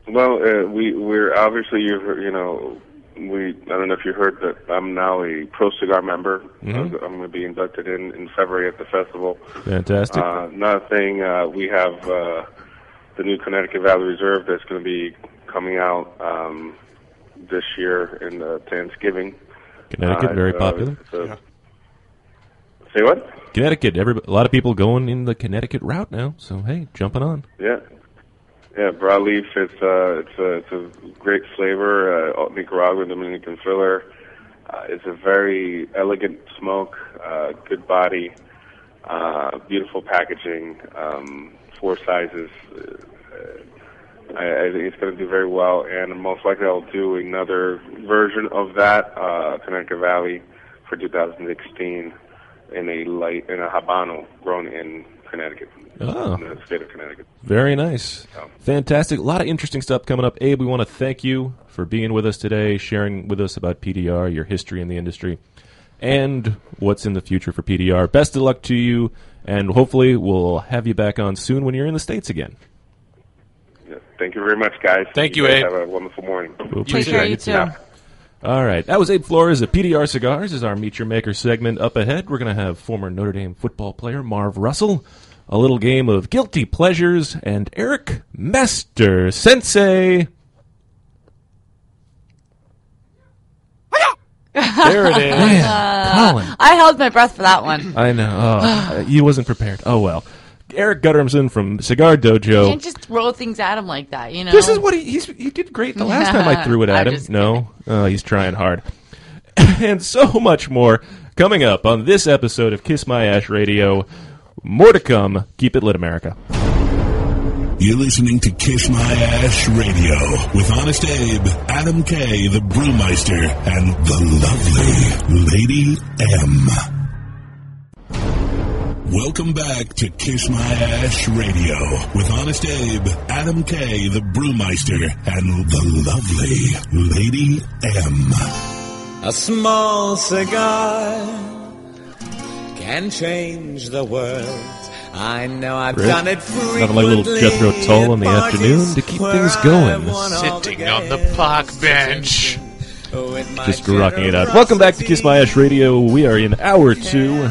Well, uh, we we're obviously you you know we I don't know if you heard that I'm now a pro cigar member. Mhm. I'm, going to be inducted in in February at the festival. Fantastic. Uh, another thing, uh, we have uh, the new Connecticut Valley Reserve that's going to be coming out um, this year in uh, Thanksgiving. Connecticut, very uh, popular. it's a- Say what? Connecticut. Every a lot of people going in the Connecticut route now. So hey, jumping on. Yeah. Yeah, broadleaf. It's uh, it's a it's a great flavor. Uh, Nicaraguan Dominican filler. Uh, it's a very elegant smoke. Uh, good body. Uh, beautiful packaging. Um, four sizes. Uh, I, I think it's going to do very well, and most likely I'll do another version of that uh, Connecticut Valley for 2016 in a light in a habano grown in Connecticut, Oh. in the oh. state of Connecticut. Very nice. Fantastic. A lot of interesting stuff coming up. Abe, we want to thank you for being with us today, sharing with us about PDR, your history in the industry, and what's in the future for PDR. Best of luck to you, and hopefully we'll have you back on soon when you're in the States again. Yeah, Thank you very much, guys. Thank you, guys Abe. Have a wonderful morning. We'll appreciate it. All right. That was Abe Flores of PDR Cigars. This is our Meet Your Maker segment. Up ahead, we're going to have former Notre Dame football player Marv Russell, a little game of guilty pleasures, and Eric Master Sensei. There it is. Man, Colin. I held my breath for that one. I know. Oh, you wasn't prepared. Oh, well. Eric Guttormson from Cigar Dojo. Can't just throw things at him like that, you know. This is what he he's, he did great the last time I <laughs> threw it at I'm him. No, uh, he's trying hard, <laughs> and so much more coming up on this episode of Kiss My Ash Radio. More to come. Keep it lit, America. You're listening to Kiss My Ash Radio with Honest Abe, Adam K, the Brewmeister, and the lovely Lady M. Welcome back to Kiss My Ash Radio with Honest Abe, Adam K, the Brewmeister, and the lovely Lady M. A small cigar can change the world. I know I've Rick, done it Nothing like a little Jethro Tull in the afternoon to keep things going. Sitting on the park bench. Just rocking it out. Welcome back to Kiss My Ash Radio. We are in hour two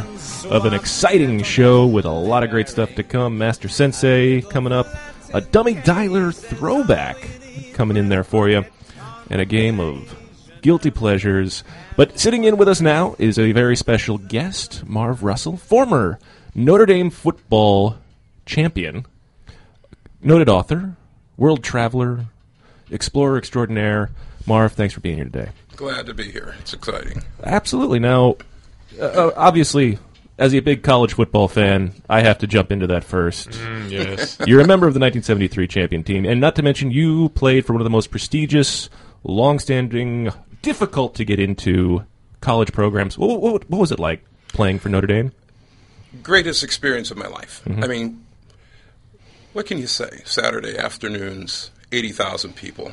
of an exciting show with a lot of great stuff to come. Master Sensei coming up, a dummy dialer throwback coming in there for you, and a game of guilty pleasures. But sitting in with us now is a very special guest, Marv Russell, former Notre Dame football champion, noted author, world traveler, explorer extraordinaire. Marv, thanks for being here today. Glad to be here. It's exciting. Absolutely. Now, uh, uh, obviously, as a big college football fan, I have to jump into that first. Mm, yes. <laughs> You're a member of the 1973 champion team, and not to mention, you played for one of the most prestigious, long-standing, difficult to get into college programs. What, what, what was it like playing for Notre Dame? Greatest experience of my life. Mhm. I mean, what can you say? Saturday afternoons, 80,000 people,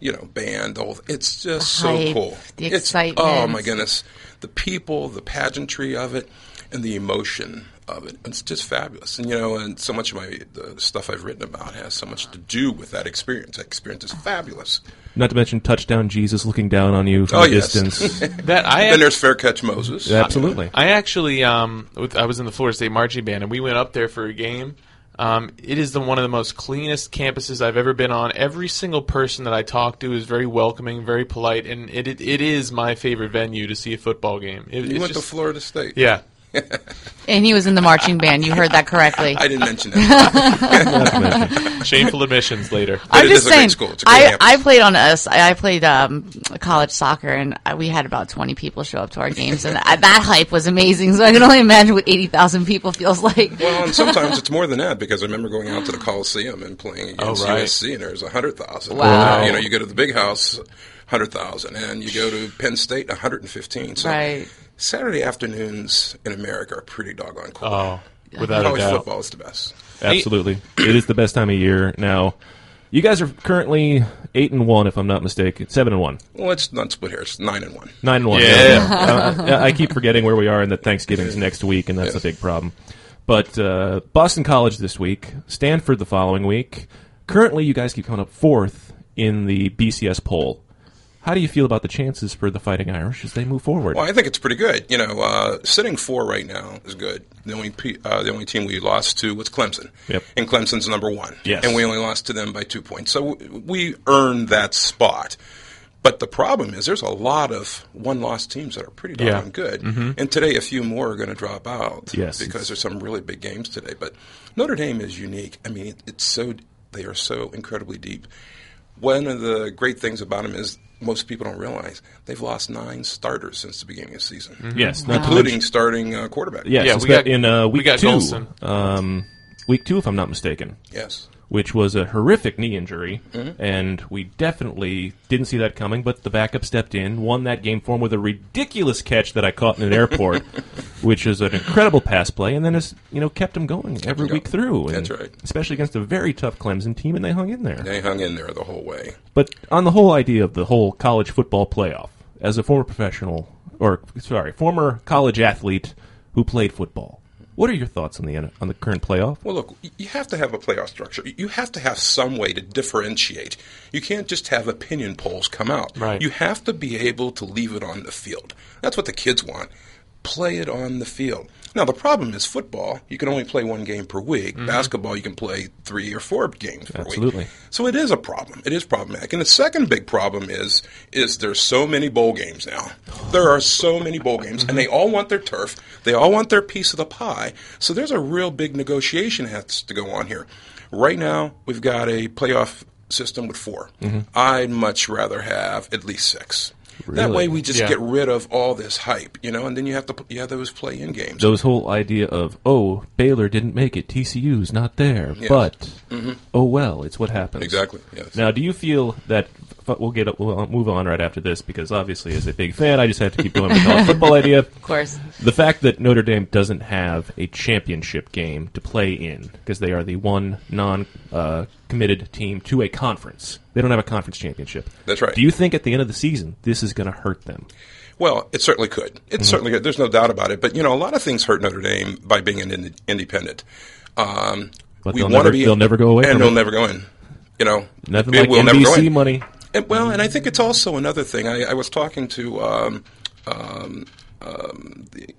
you know, band, all it's just so hype, cool. the It's- Oh my goodness. The people, the pageantry of it, and the emotion of it. It's just fabulous. And you know, and so much of my the stuff I've written about has so much to do with that experience. That experience is fabulous. Not to mention touchdown Jesus looking down on you from oh a yes. distance. <laughs> That I then there's Fair Catch Moses. Absolutely. I actually, um, with, I was in the Florida State marching band, and we went up there for a game. Um, it is the one of the most cleanest campuses I've ever been on. Every single person that I talked to is very welcoming, very polite, and it it, it is my favorite venue to see a football game. It, You it's went just- to Florida State. Yeah. <laughs> And he was in the marching band. You heard that correctly. I didn't mention that. <laughs> Shameful admissions later. I'm just saying. I, I played on us. I I played um, college soccer, and I- we had about 20 people show up to our games, and I, that hype was amazing. So I can only imagine what 80,000 people feels like. Well, and sometimes it's more than that because I remember going out to the Coliseum and playing against Oh, right. USC, and there's a hundred thousand. Wow. You know, you go to the big house, hundred thousand, and you go to Penn State, one hundred and fifteen. So Right. Saturday afternoons in America are pretty doggone cool. Oh, without a doubt. football is the best. Absolutely, it is the best time of year. Now, you guys are currently eight and one, if I'm not mistaken. Seven and one. Well, it's not split hairs. Nine and one. Nine and one. Yeah. <laughs> Uh, I, I keep forgetting where we are, and that Thanksgiving's next week, and that's a big problem. But uh, Boston College this week, Stanford the following week, currently, you guys keep coming up fourth in the BCS poll. How do you feel about the chances for the Fighting Irish as they move forward? Well, I think it's pretty good. You know, uh, sitting four right now is good. The only pe- uh, the only team we lost to was Clemson, Yep. and Clemson's number one. Yes. and we only lost to them by two points. So w- we earned that spot. But the problem is, there's a lot of one-loss teams that are pretty darn Yeah. good, Mhm. and today a few more are going to drop out. Yes. because there's some really big games today. But Notre Dame is unique. I mean, it, it's so they are so incredibly deep. One of the great things about them is most people don't realize they've lost nine starters since the beginning of the season. Mhm. Yes, not to including starting uh, quarterback. Yes, Yeah, it's we got- got- in uh, we week got two. Um, week two, if I'm not mistaken. Yes. Which was a horrific knee injury, Mhm. and we definitely didn't see that coming. But the backup stepped in, won that game for him with a ridiculous catch that I caught in an airport, <laughs> which is an incredible pass play, and then has you know kept him going every week through. That's right. Especially against a very tough Clemson team, and they hung in there. They hung in there the whole way. But on the whole idea of the whole college football playoff, as a former professional, or sorry, former college athlete who played football, what are your thoughts on the on the current playoff? Well, look, you have to have a playoff structure. You have to have some way to differentiate. You can't just have opinion polls come out. Right. You have to be able to leave it on the field. That's what the kids want. Play it on the field. Now, the problem is football, you can only play one game per week. Mm-hmm. Basketball, you can play three or four games per Absolutely. week. So it is a problem. It is problematic. And the second big problem is is there's so many bowl games now. There are so many bowl games, and they all want their turf. They all want their piece of the pie. So there's a real big negotiation has to go on here. Right now, we've got a playoff system with 4 Mhm. I'd much rather have at least six. That way, we just Yeah. get rid of all this hype, you know, and then you have to you have those play-in games. Those whole idea of oh Baylor didn't make it, TCU's not there, Yes. but Mhm. oh well, it's what happens. Exactly, yes. Now, do you feel that f- we'll get we'll move on right after this because obviously as a big fan, I just have to keep going with the football idea. <laughs> Of course. The fact that Notre Dame doesn't have a championship game to play in because they are the one non uh, committed team to a conference. They don't have a conference championship. That's right. Do you think at the end of the season this is going to hurt them? Well, it certainly could. It Mhm. certainly could. There's no doubt about it. But you know, a lot of things hurt Notre Dame by being an ind- independent. Um, But we they'll want never- to be. they'll never go away and from they'll it. never go in. You know, Nothing It like will never go NBC in. money. And, well, and I think it's also another thing. I, I was talking to um, um, um, the,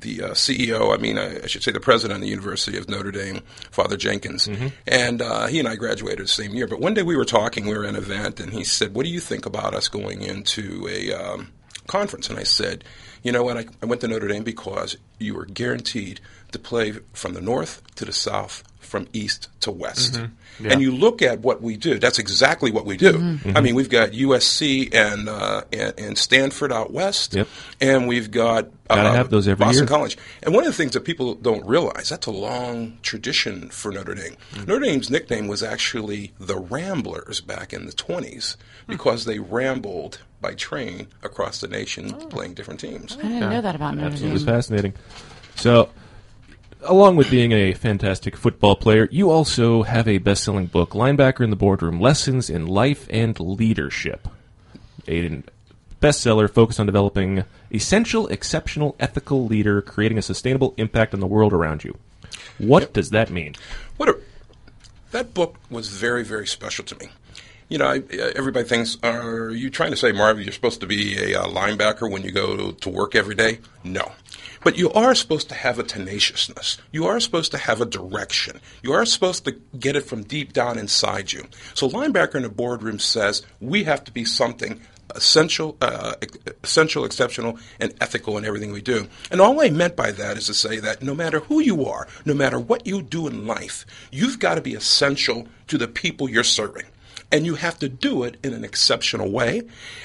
the uh, CEO, I mean, I, I should say the president of the University of Notre Dame, Father Jenkins, Mhm. and uh, he and I graduated the same year. But one day we were talking, we were at an event, and he said, "What do you think about us going into a um, conference?" And I said, "You know what? I, I went to Notre Dame because you were guaranteed to play from the north to the south, from east to west." Mhm. Yeah. And you look at what we do. That's exactly what we do. Mhm. I mean, we've got USC and uh, and, and Stanford out west, Yep. and we've got uh, Gotta have those every Boston year. College. And one of the things that people don't realize that's a long tradition for Notre Dame. Mm-hmm. Notre Dame's nickname was actually the Ramblers back in the 20s Hmm. because they rambled by train across the nation Oh. playing different teams. I didn't know that about Notre It was Dame. fascinating. So, along with being a fantastic football player, you also have a best-selling book, Linebacker in the Boardroom: Lessons in Life and Leadership. A bestseller focused on developing essential, exceptional, ethical leader, creating a sustainable impact on the world around you. What does that mean? What a, that book was very, very special to me. You know, I, everybody thinks, are you trying to say, Marv, you're supposed to be a uh, linebacker when you go to work every day? No. But you are supposed to have a tenaciousness. You are supposed to have a direction. You are supposed to get it from deep down inside you. So, linebacker in the boardroom says we have to be something essential, uh, essential, exceptional, and ethical in everything we do. And all I meant by that is to say that no matter who you are, no matter what you do in life, you've got to be essential to the people you're serving. And you have to do it in an exceptional way.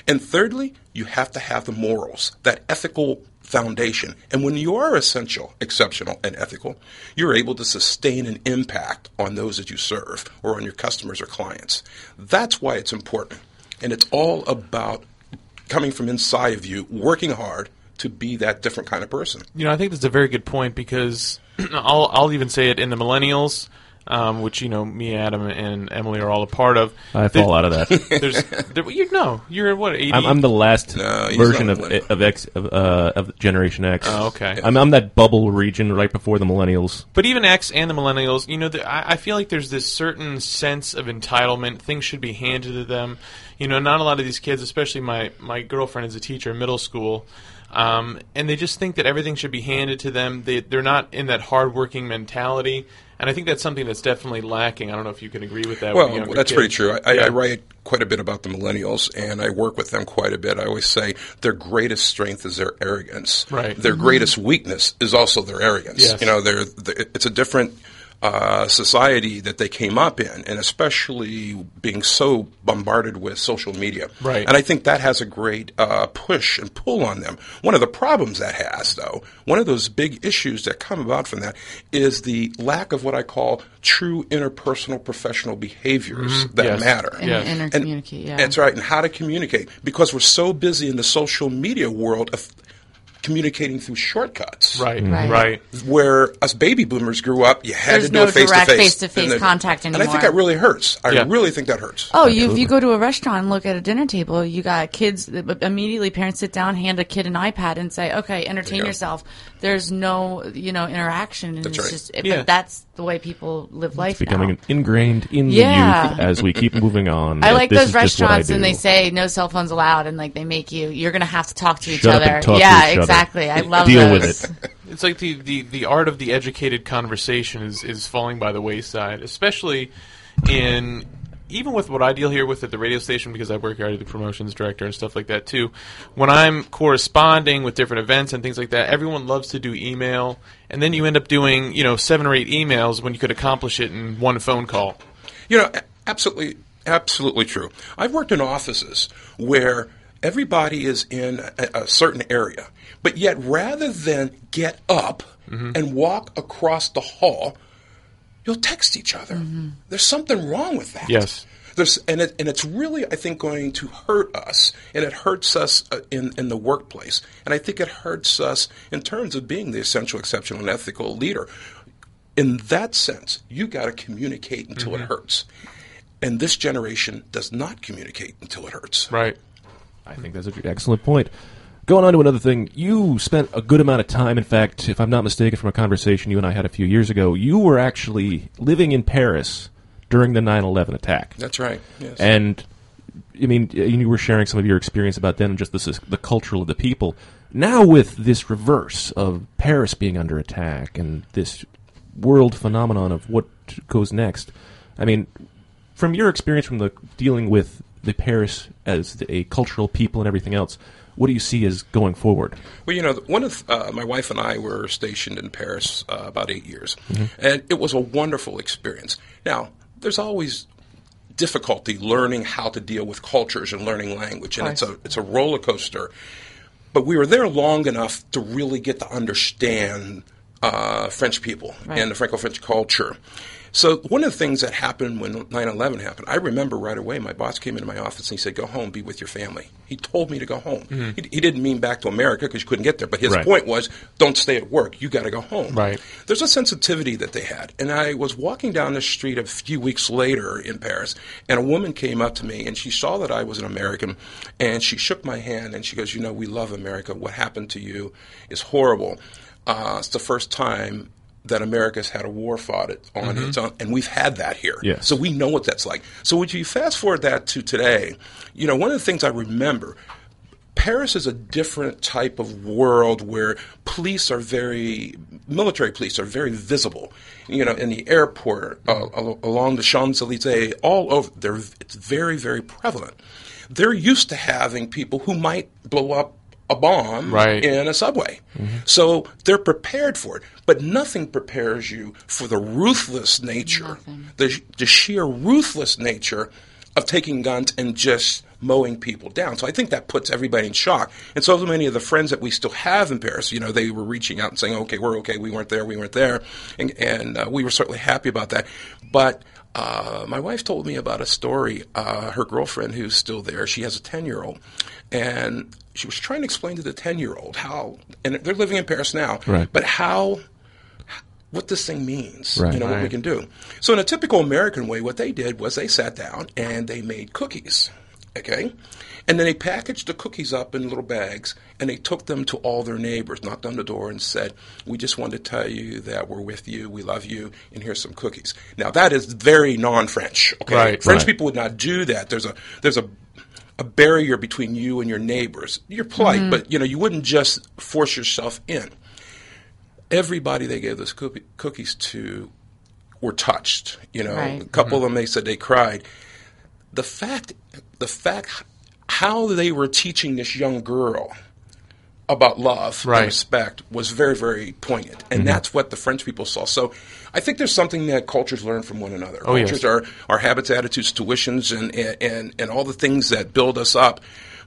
And thirdly, you have to have the morals, that ethical foundation. And when you are essential, exceptional, and ethical, you're able to sustain an impact on those that you serve or on your customers or clients. That's why it's important. And it's all about coming from inside of you, working hard to be that different kind of person. You know, I think that's a very good point because <clears throat> I'll I'll even say it in the millennials. Um, which you know me, Adam, and Emily are all a part of. I There- fall out of that. <laughs> There's, there, you know, you're what 80? I'm, I'm the last No, he's version not of a of X of, uh, of Generation X. Oh, okay. I'm, I'm that bubble region right before the millennials. But even X and the millennials, you know, the, I, I feel like there's this certain sense of entitlement. Things should be handed to them. You know, not a lot of these kids, especially my my girlfriend is a teacher in middle school, um, and they just think that everything should be handed to them. They they're not in that hardworking mentality, and I think that's something that's definitely lacking. I don't know if you can agree with that. Well, that's kids. pretty true. I, Yeah. I write quite a bit about the millennials, and I work with them quite a bit. I always say their greatest strength is their arrogance. Right. Their Mhm. greatest weakness is also their arrogance. Yes. You know, they're, they it's a different uh, society that they came up in, and especially being so bombarded with social media. Right. And I think that has a great uh, push and pull on them. One of the problems that has, though, one of those big issues that come about from that is the lack of what I call true interpersonal professional behaviors Mhm. that Yes. matter. And Yes. intercommunicate, yeah. That's right, and how to communicate because we're so busy in the social media world of communicating through shortcuts. Right, mm-hmm. Right. right. Where us baby boomers grew up, you had There's to do no it face to face, face-to-face And then- contact And I think anymore. that really hurts. I Yeah. really think that hurts. Oh, you if you go to a restaurant and look at a dinner table, you got kids. Immediately, parents sit down, hand a kid an iPad, and say, "Okay, entertain Yeah. yourself." There's no, you know, interaction, and That's it's right. just. But Yeah. that's the way people live life It's Becoming now. ingrained in Yeah. the youth as we keep moving on. <laughs> I like those is just what I restaurants, and they say no cell phones allowed, and like they make you, you're gonna have to talk to each Shut up other. and talk to yeah, each other. exactly. I love Deal those. with it. <laughs> It's like the, the, the art of the educated conversation is, is falling by the wayside, especially in even with what I deal here with at the radio station because I work here, I do the promotions director and stuff like that too. When I'm corresponding with different events and things like that, everyone loves to do email, and then you end up doing you know seven or eight emails when you could accomplish it in one phone call. You know, absolutely, absolutely true. I've worked in offices where everybody is in a, a certain area, but yet rather than get up mm-hmm. and walk across the hall, you'll text each other. There's something wrong with that. Yes. There's, and, it, and it's really, I think, going to hurt us, and it hurts us uh, in, in the workplace. And I think it hurts us in terms of being the essential, exceptional, and ethical leader. In that sense, you got to communicate until it hurts. And this generation does not communicate until it hurts. Right. I think that's an excellent point. Going on to another thing, you spent a good amount of time. In fact, if I'm not mistaken, from a conversation you and I had a few years ago, you were actually living in Paris during the 9/11 attack. That's right. Yes. And I mean, you were sharing some of your experience about then and just this, the culture of the people. Now, with this reverse of Paris being under attack and this world phenomenon of what goes next, I mean, from your experience from the dealing with the Paris as a cultural people and everything else, what do you see as going forward? Well, you know, one of uh, my wife and I were stationed in Paris uh, about eight years, Mhm. and it was a wonderful experience. Now, there's always difficulty learning how to deal with cultures and learning language, and it's a it's a roller coaster. But we were there long enough to really get to understand uh, French people Right. and the Franco-French culture. So one of the things that happened when 9/11 happened, I remember right away. My boss came into my office and he said, "Go home, be with your family." He told me to go home. Mhm. He, he didn't mean back to America because you couldn't get there, but his Right. point was, "Don't stay at work. You got to go home." Right. There's a sensitivity that they had, and I was walking down the street a few weeks later in Paris, and a woman came up to me and she saw that I was an American, and she shook my hand and she goes, "You know, we love America. What happened to you is horrible. Uh, it's the first time." That America's had a war fought it on Mhm. its own, and we've had that here. Yes. So we know what that's like. So would you fast forward that to today? You know, one of the things I remember Paris is a different type of world where police are very, military police are very visible. You know, in the airport, uh, along the Champs Elysees, all over, they're, it's very, very prevalent. They're used to having people who might blow up a bomb Right. in a subway. So they're prepared for it. But nothing prepares you for the ruthless nature, the, the sheer ruthless nature of taking guns and just mowing people down. So I think that puts everybody in shock. And so many of the friends that we still have in Paris, you know, they were reaching out and saying, okay, we're okay, we weren't there, we weren't there. And, and uh, we were certainly happy about that. But uh, my wife told me about a story. Uh, her girlfriend, who's still there, she has a 10 year old. And she was trying to explain to the 10 year old how, and they're living in Paris now, Right. but how what this thing means, Right. you know, what we can do. So in a typical American way, what they did was they sat down and they made cookies, okay? And then they packaged the cookies up in little bags and they took them to all their neighbors, knocked on the door and said, we just want to tell you that we're with you, we love you, and here's some cookies. Now that is very non-French, okay? Right. French Right. people would not do that. There's a, there's a, a barrier between you and your neighbors. You're polite, Mhm. but you know, you wouldn't just force yourself in everybody they gave those cookie, cookies to were touched. You know, Right. a couple Mhm. of them they said they cried. The fact, the fact, how they were teaching this young girl about love Right. and respect was very, very poignant, and Mhm. that's what the French people saw. So, I think there's something that cultures learn from one another. Oh, yes. cultures are our habits, attitudes, tuitions, and, and and all the things that build us up.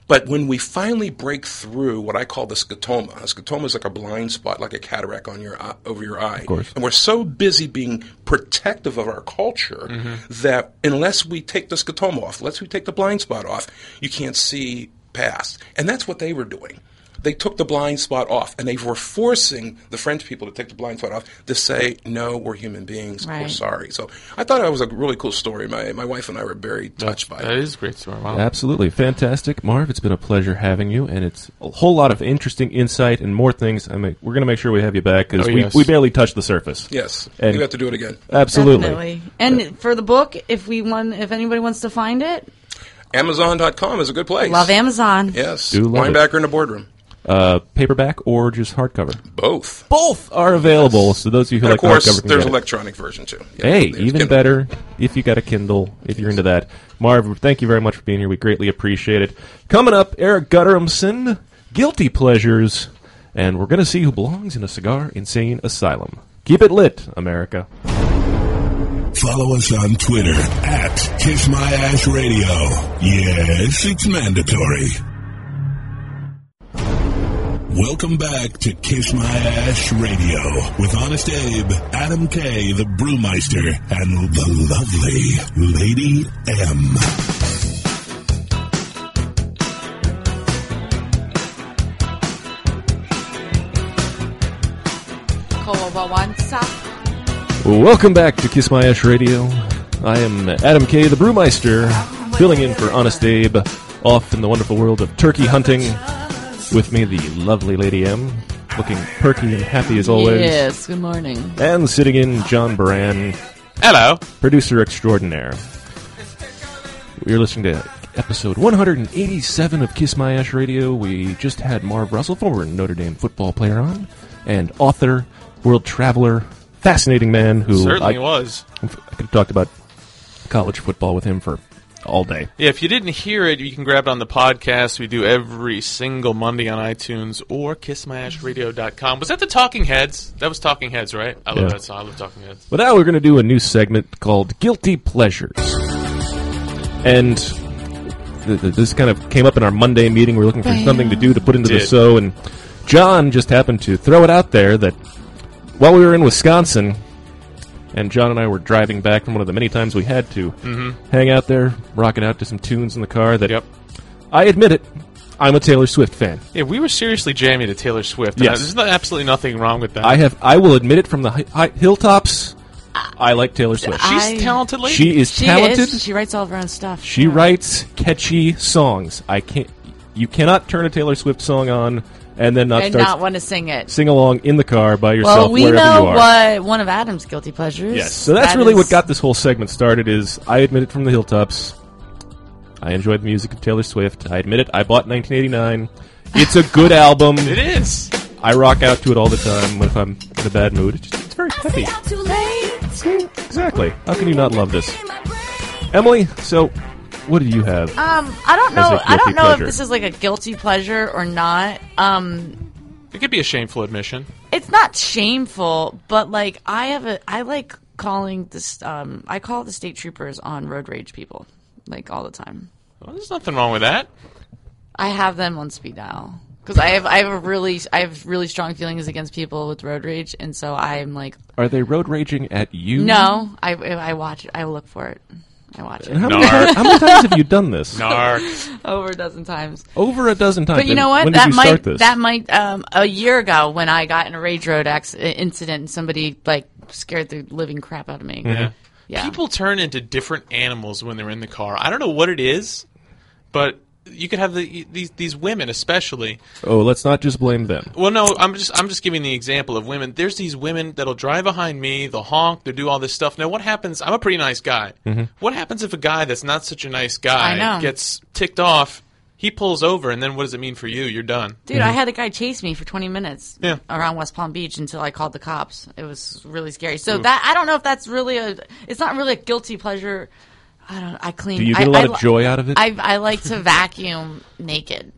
But when we finally break through what I call the scotoma, a scotoma is like a blind spot, like a cataract on your eye, over your eye. Of course. And we're so busy being protective of our culture mm-hmm. that unless we take the scotoma off, unless we take the blind spot off, you can't see past. And that's what they were doing. They took the blind spot off, and they were forcing the French people to take the blind spot off to say, "No, we're human beings. We're sorry." So I thought it was a really cool story. My my wife and I were very touched by it. That is a great story. Wow. Absolutely. Fantastic. Marv, it's been a pleasure having you, and it's a whole lot of interesting insight and more things. I mean, we're going to make sure we have you back because Oh, we, yes. we barely touched the surface. Yes, And- we have to do it again. Absolutely. Definitely. And for the book, if we want, if anybody wants to find it, Amazon.com is a good place. love Amazon. Yes, Do love it. linebacker in the boardroom. Uh, paperback or just hardcover? Both. Both are available. So those of you who And like of course, hardcover can there's get it. electronic version too. Yeah, hey, even Kindle. better if you got a Kindle, if you're into that. Marv, thank you very much for being here. We greatly appreciate it. Coming up, Eric Guttormson, Guilty Pleasures, and we're going to see who belongs in a cigar insane asylum. Keep it lit, America. Follow us on Twitter at Kiss My Ash Radio. Yes, it's mandatory. Welcome back to Kiss My Ash Radio with Honest Abe, Adam K, the Brewmeister, and the lovely Lady M. Welcome back to Kiss My Ash Radio. I am Adam K, the Brewmeister, filling in for Honest Abe, off in the wonderful world of turkey hunting. With me, the lovely Lady M, looking perky and happy as always. Yes. Good morning. And sitting in, John Baran. Hello. Producer extraordinaire. We're listening to episode 187 of Kiss My Ash Radio. We just had Marv Russell, former Notre Dame football player, on, and author, world traveler, fascinating man who Certainly I, was. I could have talked about college football with him for all day. Yeah, if you didn't hear it, you can grab it on the podcast. We do every single Monday on iTunes or kissmyashradio.com. Was that the Talking Heads? That was Talking Heads, right? I love Yeah. that song. I love Talking Heads. But now we're going to do a new segment called Guilty Pleasures. And th- th- this kind of came up in our Monday meeting. We are looking for something to do to put into the show, and John just happened to throw it out there that while we were in Wisconsin, and John and I were driving back from one of the many times we had to Mhm. hang out there, rocking out to some tunes in the car, that Yep. I admit it, I'm a Taylor Swift fan. Yeah, we were seriously jamming to Taylor Swift. and Yes. There's not, absolutely nothing wrong with that. I have, I will admit it from the hi- hi- hilltops. I like Taylor Swift. She's talented lady. She is She talented. is. She writes all of her own stuff. She writes catchy songs. I can't. You cannot turn a Taylor Swift song on and then not and start not want to sing it. sing along in the car by yourself well, we wherever know you are. what one of Adam's guilty pleasures. Yes. So that's That really is- what got this whole segment started. Is I admit it from the hilltops. I enjoy the music of Taylor Swift. I admit it. I bought 1989. It's a good <laughs> album. It is. I rock out to it all the time if I'm in a bad mood. It's, just, it's very peppy. Exactly. How can you not love this? Emily, so what do you have? Um, I don't know. a I don't know pleasure? if this is like a guilty pleasure or not. Um, It could be a shameful admission. it's not shameful, but like I have a, I like calling this. Um, I call the state troopers on road rage people, like all the time. Well, there's nothing wrong with that. I have them on speed dial because I have I have a really I have really strong feelings against people with road rage, and so I'm like, Are they road raging at you? no, I I watch it. I look for it. I watch it. And how, many times, how many times have you done this? <laughs> Narc. over a dozen times. Over a dozen times. But you know what? When did that you might start this? that might um, a year ago when I got in a rage road ex- incident and somebody like scared the living crap out of me. Yeah. Yeah. People turn into different animals when they're in the car. I don't know what it is, but you could have the, these these women especially. Oh, let's not just blame them. Well, no, I'm just I'm just giving the example of women. There's these women that'll drive behind me, they'll honk, they'll do all this stuff. Now, what happens? I'm a pretty nice guy. Mhm. What happens if a guy that's not such a nice guy gets ticked off? He pulls over, and then what does it mean for you? You're done. Dude, I had a guy chase me for 20 minutes Yeah. around West Palm Beach until I called the cops. It was really scary. So Ooh. that I don't know if that's really a. It's not really a guilty pleasure. I don't. I clean. Do you I- get a lot I of li- joy out of it? I I like to vacuum naked.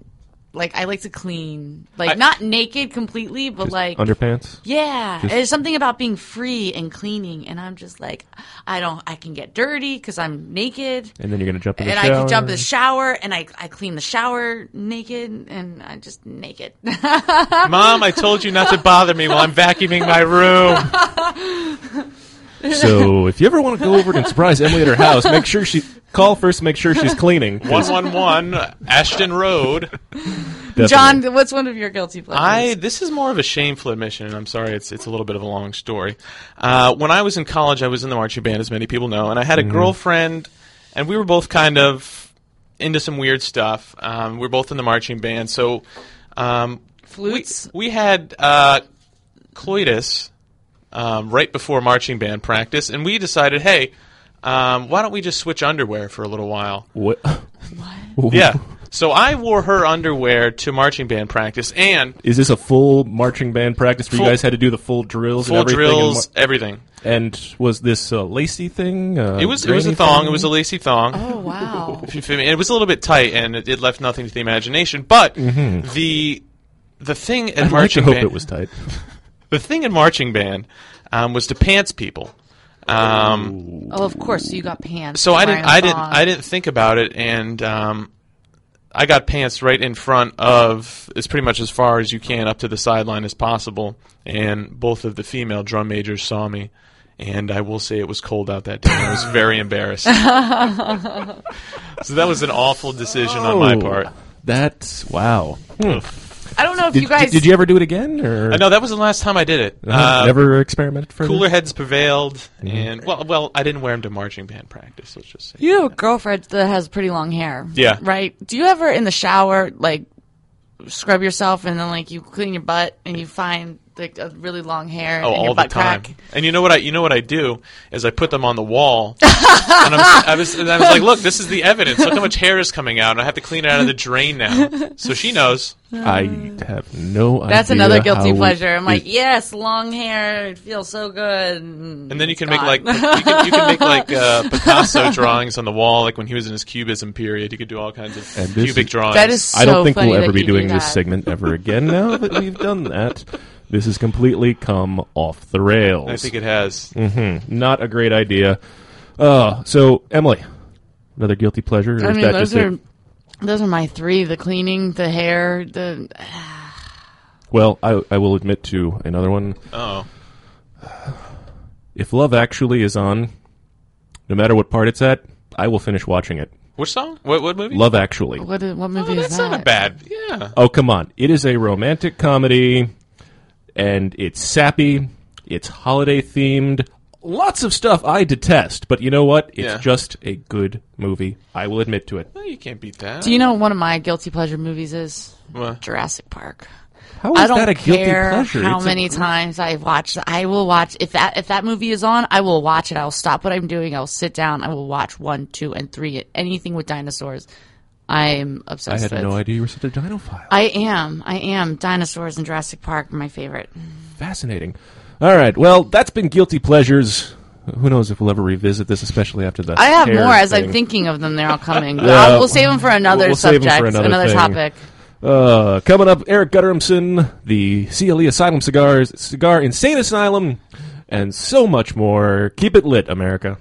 Like I like to clean, like not naked completely, but like Underpants? Yeah, Just- there's something about being free and cleaning, and I'm just like, I don't. I can get dirty because I'm naked. And then you're going to jump in the and shower. I can jump in the shower, and I, I clean the shower naked, and I just naked. Mom, I told you not to bother me while I'm vacuuming my room. <laughs> so if you ever want to go over and surprise Emily at her house, make sure she call first. Make sure she's cleaning. One one one Ashton Road. definitely. John, what's one of your guilty pleasures? I this is more of a shameful admission, and I'm sorry, it's it's a little bit of a long story. Uh, when I was in college, I was in the marching band, as many people know, and I had a Mhm. girlfriend, and we were both kind of into some weird stuff. Um, we were both in the marching band, so um, flutes. We, we had uh, coitus um, right before marching band practice, and we decided, hey. Um, why don't we just switch underwear for a little while? What? <laughs> Yeah. So I wore her underwear to marching band practice, and Is this a full marching band practice where Full- you guys had to do the full drills full and everything? and drills, mar- everything. And was this a lacy thing? Uh, it was it was a thong. thing? It was a lacy thong. Oh wow! <laughs> If you feel me. It was a little bit tight, and it, it left nothing to the imagination. But Mhm. the the thing at marching band. I'd like to hope band, it was tight. <laughs> the thing in marching band um, was to pants people. Um, Oh, of course. So you got pants. so I didn't a I didn't. I didn't think about it, and um, I got pants right in front of as pretty much as far as you can up to the sideline as possible, and both of the female drum majors saw me. And I will say it was cold out that day. I was very <laughs> embarrassed. so that was an awful decision on my Oh, part. That's wow. Hmm. I don't know if Did, you guys. did you ever do it again? Or I know that was the last time I did it. Uh-huh. Uh, Never experimented further? Cooler heads prevailed, Mhm. and well, well, I didn't wear them to marching band practice. Let's just say. You have a girlfriend that has pretty long hair. Yeah. Right? Do you ever in the shower like scrub yourself and then like you clean your butt and you find like a really long hair Oh, in your all the time. crack? And you know what I you know what I do is I put them on the wall. <laughs> and I'm, I was and I was like, look, this is the evidence. Look how much hair is coming out, and I have to clean it out of the drain now. So she knows. I have no idea. That's another guilty pleasure. I'm like, yes, long hair. It feels so good. And, And then you can it's make like you can, you can make like uh, <laughs> Picasso drawings on the wall, like when he was in his cubism period. You could do all kinds of And cubic is- drawings. That is I don't think funny we'll ever be you do doing this segment ever again now that we've done that. This has completely come off the rails. I think it has. hmm Not a great idea. Uh, so, Emily, another guilty pleasure? Or I is mean, that those just it? are those are my three: the cleaning, the hair, the. <sighs> Well, I, I will admit to another one. Oh. If Love Actually is on, no matter what part it's at, I will finish watching it. Which song? What what movie? Love Actually. What what movie Oh, is that's that? not a bad. Yeah. Oh, come on. It is a romantic comedy, and it's sappy, it's holiday themed. Lots of stuff I detest, but you know what? It's Yeah. just a good movie. I will admit to it. Well, you can't beat that. Do you know what one of my guilty pleasure movies is? What? Jurassic Park. How is I don't that a guilty care pleasure? how It's a many great- times I've watched. I will watch if that if that movie is on. I will watch it. I will stop what I'm doing. I will sit down. I will watch one, two, and three. Anything with dinosaurs, I'm obsessed. I had with. no idea you were such a dinophile. I am. I am. Dinosaurs in Jurassic Park are my favorite. Fascinating. All right. Well, that's been guilty pleasures. Who knows if we'll ever revisit this, especially after the. I have more as I'm thinking of them. They're all coming. But <laughs> Yeah. I'll- we'll save them for another We'll subject, for another another topic. Uh, coming up, Eric Guttormson, the CLE Asylum Cigars, Cigar Insane Asylum, and so much more. Keep it lit, America.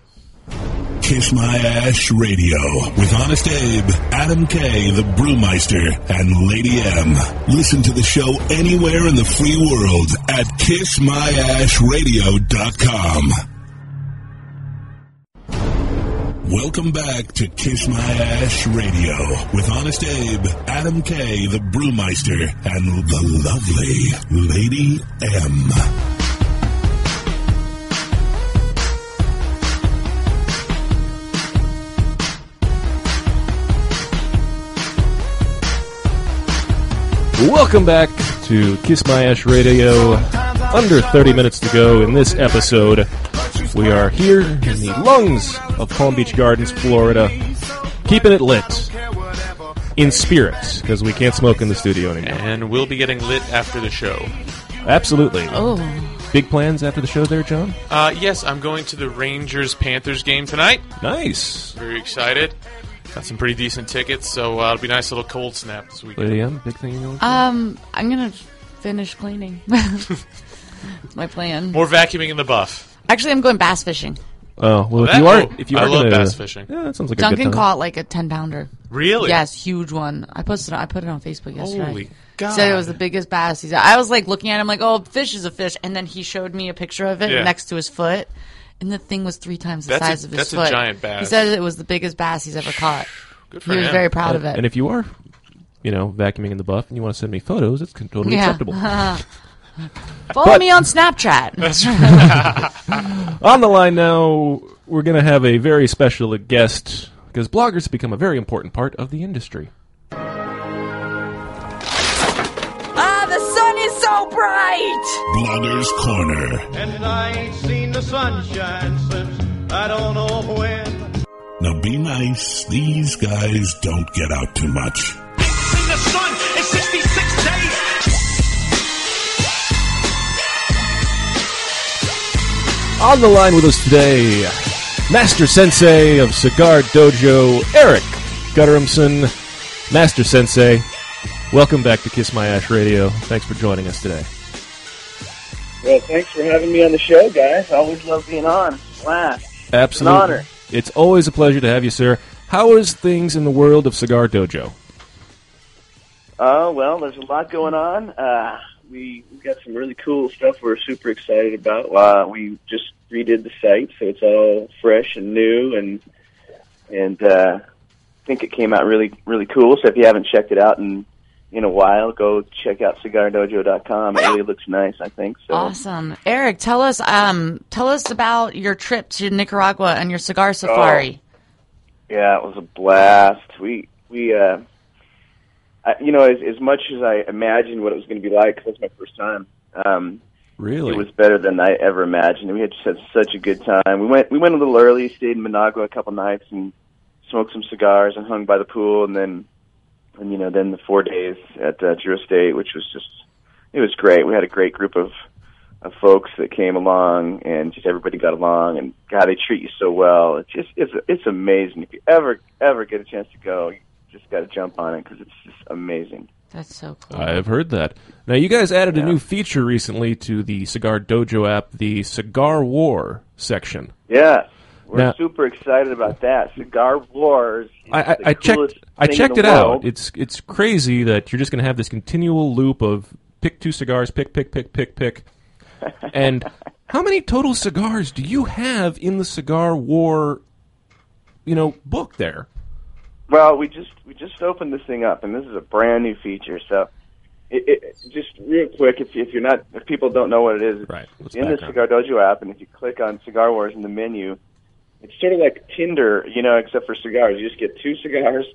Kiss My Ash Radio with Honest Abe, Adam K, the Brewmeister, and Lady M. Listen to the show anywhere in the free world at kissmyashradio.com. Welcome back to Kiss My Ash Radio with Honest Abe, Adam K, the Brewmeister, and the lovely Lady M. Welcome back to Kiss My Ash Radio. Under 30 minutes to go in this episode. We are here in the lungs of Palm Beach Gardens, Florida, keeping it lit in spirit because we can't smoke in the studio anymore. And we'll be getting lit after the show. Absolutely. Oh. Big plans after the show there, John? Uh, yes, I'm going to the Rangers Panthers game tonight. Nice. Very excited. Got some pretty decent tickets, so uh, it'll be a nice little cold snap this weekend. Lady M, big thing you know? Um, I'm gonna finish cleaning. <laughs> My plan. More vacuuming in the buff. Actually, I'm going bass fishing. Oh well, That- if you are, oh, if you I are love gonna, bass fishing. yeah, that sounds like a Duncan good time. caught like a ten pounder. Really? Yes, huge one. I posted. I put it on Facebook yesterday. Holy He said it was the biggest bass he's. I was like looking at him like, oh, fish is a fish, and then he showed me a picture of it Yeah. next to his foot, and the thing was three times the That's a- size of his that's a foot. giant bass. He said it was the biggest bass he's ever caught. Good he was very proud and, of it. And if you are, you know, vacuuming in the buff and you want to send me photos, it's totally Yeah. acceptable. <laughs> Follow <laughs> But- me on Snapchat. <laughs> On the line now, we're going to have a very special guest because bloggers have become a very important part of the industry. Is so bright. Blogger's Corner. And I ain't seen the sunshine since I don't know when. Now be nice. These guys don't get out too much. Seen the sun in 66 days. On the line with us today, Master Sensei of Cigar Dojo, Eric Guttormson. Master Sensei, welcome back to Kiss My Ash Radio. Thanks for joining us today. Well, thanks for having me on the show, guys. I always love being on. Wow. Absolutely. An honor. It's always a pleasure to have you, sir. How is things in the world of Cigar Dojo? Oh, well, there's a lot going on. Uh, we, we got some really cool stuff we're super excited about. Uh, we just redid the site, so it's all fresh and new, and and uh, I think it came out really really cool. So if you haven't checked it out in in a while, go check out cigardojo.com. It really looks nice, I think. So Awesome, Eric. Tell us, um, tell us about your trip to Nicaragua and your cigar safari. Yeah, it was a blast. We we uh, I, you know, as as much as I imagined what it was going to be like, 'cause it was my first time. Um, Really? It was better than I ever imagined. We had just had such a good time. We went we went a little early, stayed in Managua a couple nights, and smoked some cigars and hung by the pool, and then and you know then the four days at uh, Drew Estate, which was just it was great. We had a great group of of folks that came along, and just everybody got along, and God, they treat you so well. It's just it's it's amazing. If you ever ever get a chance to go, you just got to jump on it because it's just amazing. That's so cool. I've heard that. Now, you guys added a new feature recently to the Cigar Dojo app, the Cigar War section. Yeah, we're Now- super excited about that. Cigar Wars. I, I, I checked. I checked it world. out. It's it's crazy that you're just going to have this continual loop of pick two cigars, pick, pick, pick, pick, pick. <laughs> and how many total cigars do you have in the Cigar War, you know, book there? Well, we just we just opened this thing up, and this is a brand new feature. So, it, it, just real quick, if if you're not if people don't know what it is, right? It's in the Cigar Dojo app, and if you click on Cigar Wars in the menu, it's sort of like Tinder, you know, except for cigars. You just get two cigars,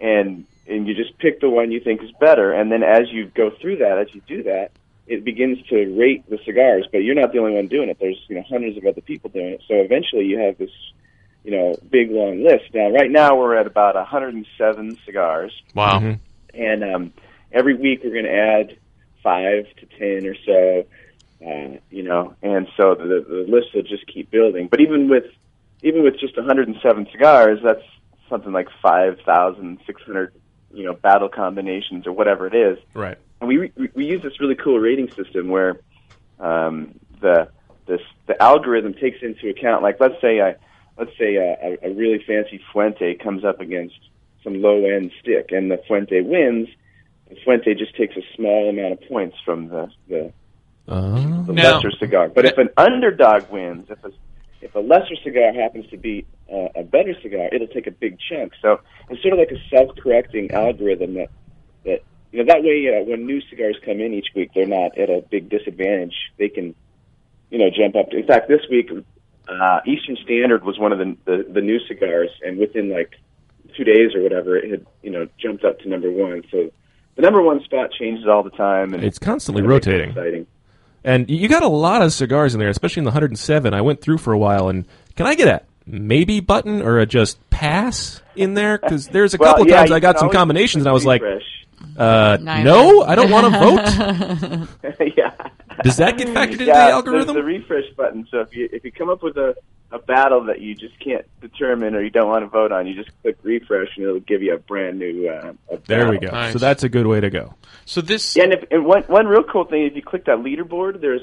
and and you just pick the one you think is better, and then as you go through that, as you do that, it begins to rate the cigars. But you're not the only one doing it. There's you know hundreds of other people doing it. So eventually, you have this you know big long list. Now, right now, we're at about 107 cigars. Wow. Mm-hmm. And um, every week we're going to add five to ten or so, uh, you know, and so the, the list will just keep building. But even with even with just 107 cigars, that's something like 5,600, you know, battle combinations or whatever it is. Right. And we we, we use this really cool rating system where um, the this the algorithm takes into account, like let's say I let's say a, a, a really fancy Fuente comes up against some low end stick, and the Fuente wins. The Fuente just takes a small amount of points from the the, Uh, the Now- lesser cigar. But if an underdog wins, if a if a lesser cigar happens to be uh, a better cigar, it'll take a big chunk. So it's sort of like a self-correcting algorithm that that you know that way uh, when new cigars come in each week, they're not at a big disadvantage. They can you know jump up. To, in fact, this week uh, Eastern Standard was one of the, the the new cigars, and within like two days or whatever, it had you know jumped up to number one. So the number one spot changes all the time, and It's constantly rotating. Exciting. And you got a lot of cigars in there, especially in the 107. I went through for a while, and can I get a maybe button or a just pass in there? Because there's a Well, couple yeah, times I got some combinations, and I was like, uh, no, I don't want to vote. <laughs> yeah. Does that get <laughs> factored into yeah, the algorithm? There's the refresh button. So if you if you come up with a a battle that you just can't determine or you don't want to vote on, you just click refresh and it'll give you a brand new. Uh, a There we battle. go. So that's a good way to go. So this. Yeah, and, if, and one one real cool thing, if you click that leaderboard, there's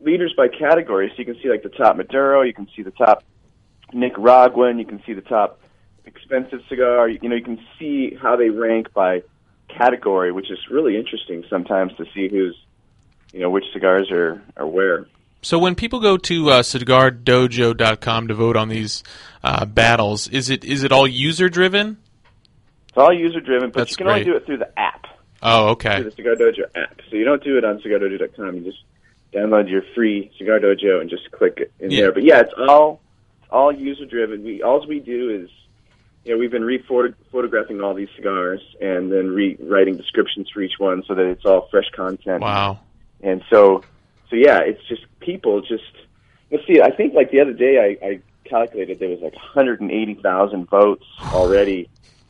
leaders by category, so you can see like the top Maduro, you can see the top Nick Nicaraguan, you can see the top expensive cigar. You know, you can see how they rank by category, which is really interesting sometimes to see who's, you know, which cigars are are where. So when people go to uh, cigardojo.com to vote on these uh, battles, is it is it all user driven? It's all user driven, but That's you can only do it through the app, Oh, okay. through the Cigar Dojo app. So you don't do it on cigardojo.com. You just download your free Cigar Dojo and just click it in Yeah. there. But yeah, it's all it's all user driven. We all we do is you know, we've been re-photographing all these cigars and then rewriting descriptions for each one so that it's all fresh content. Wow. And so, so yeah, it's just people just. Let's see. I think like the other day, I, I calculated there was like 180,000 votes already,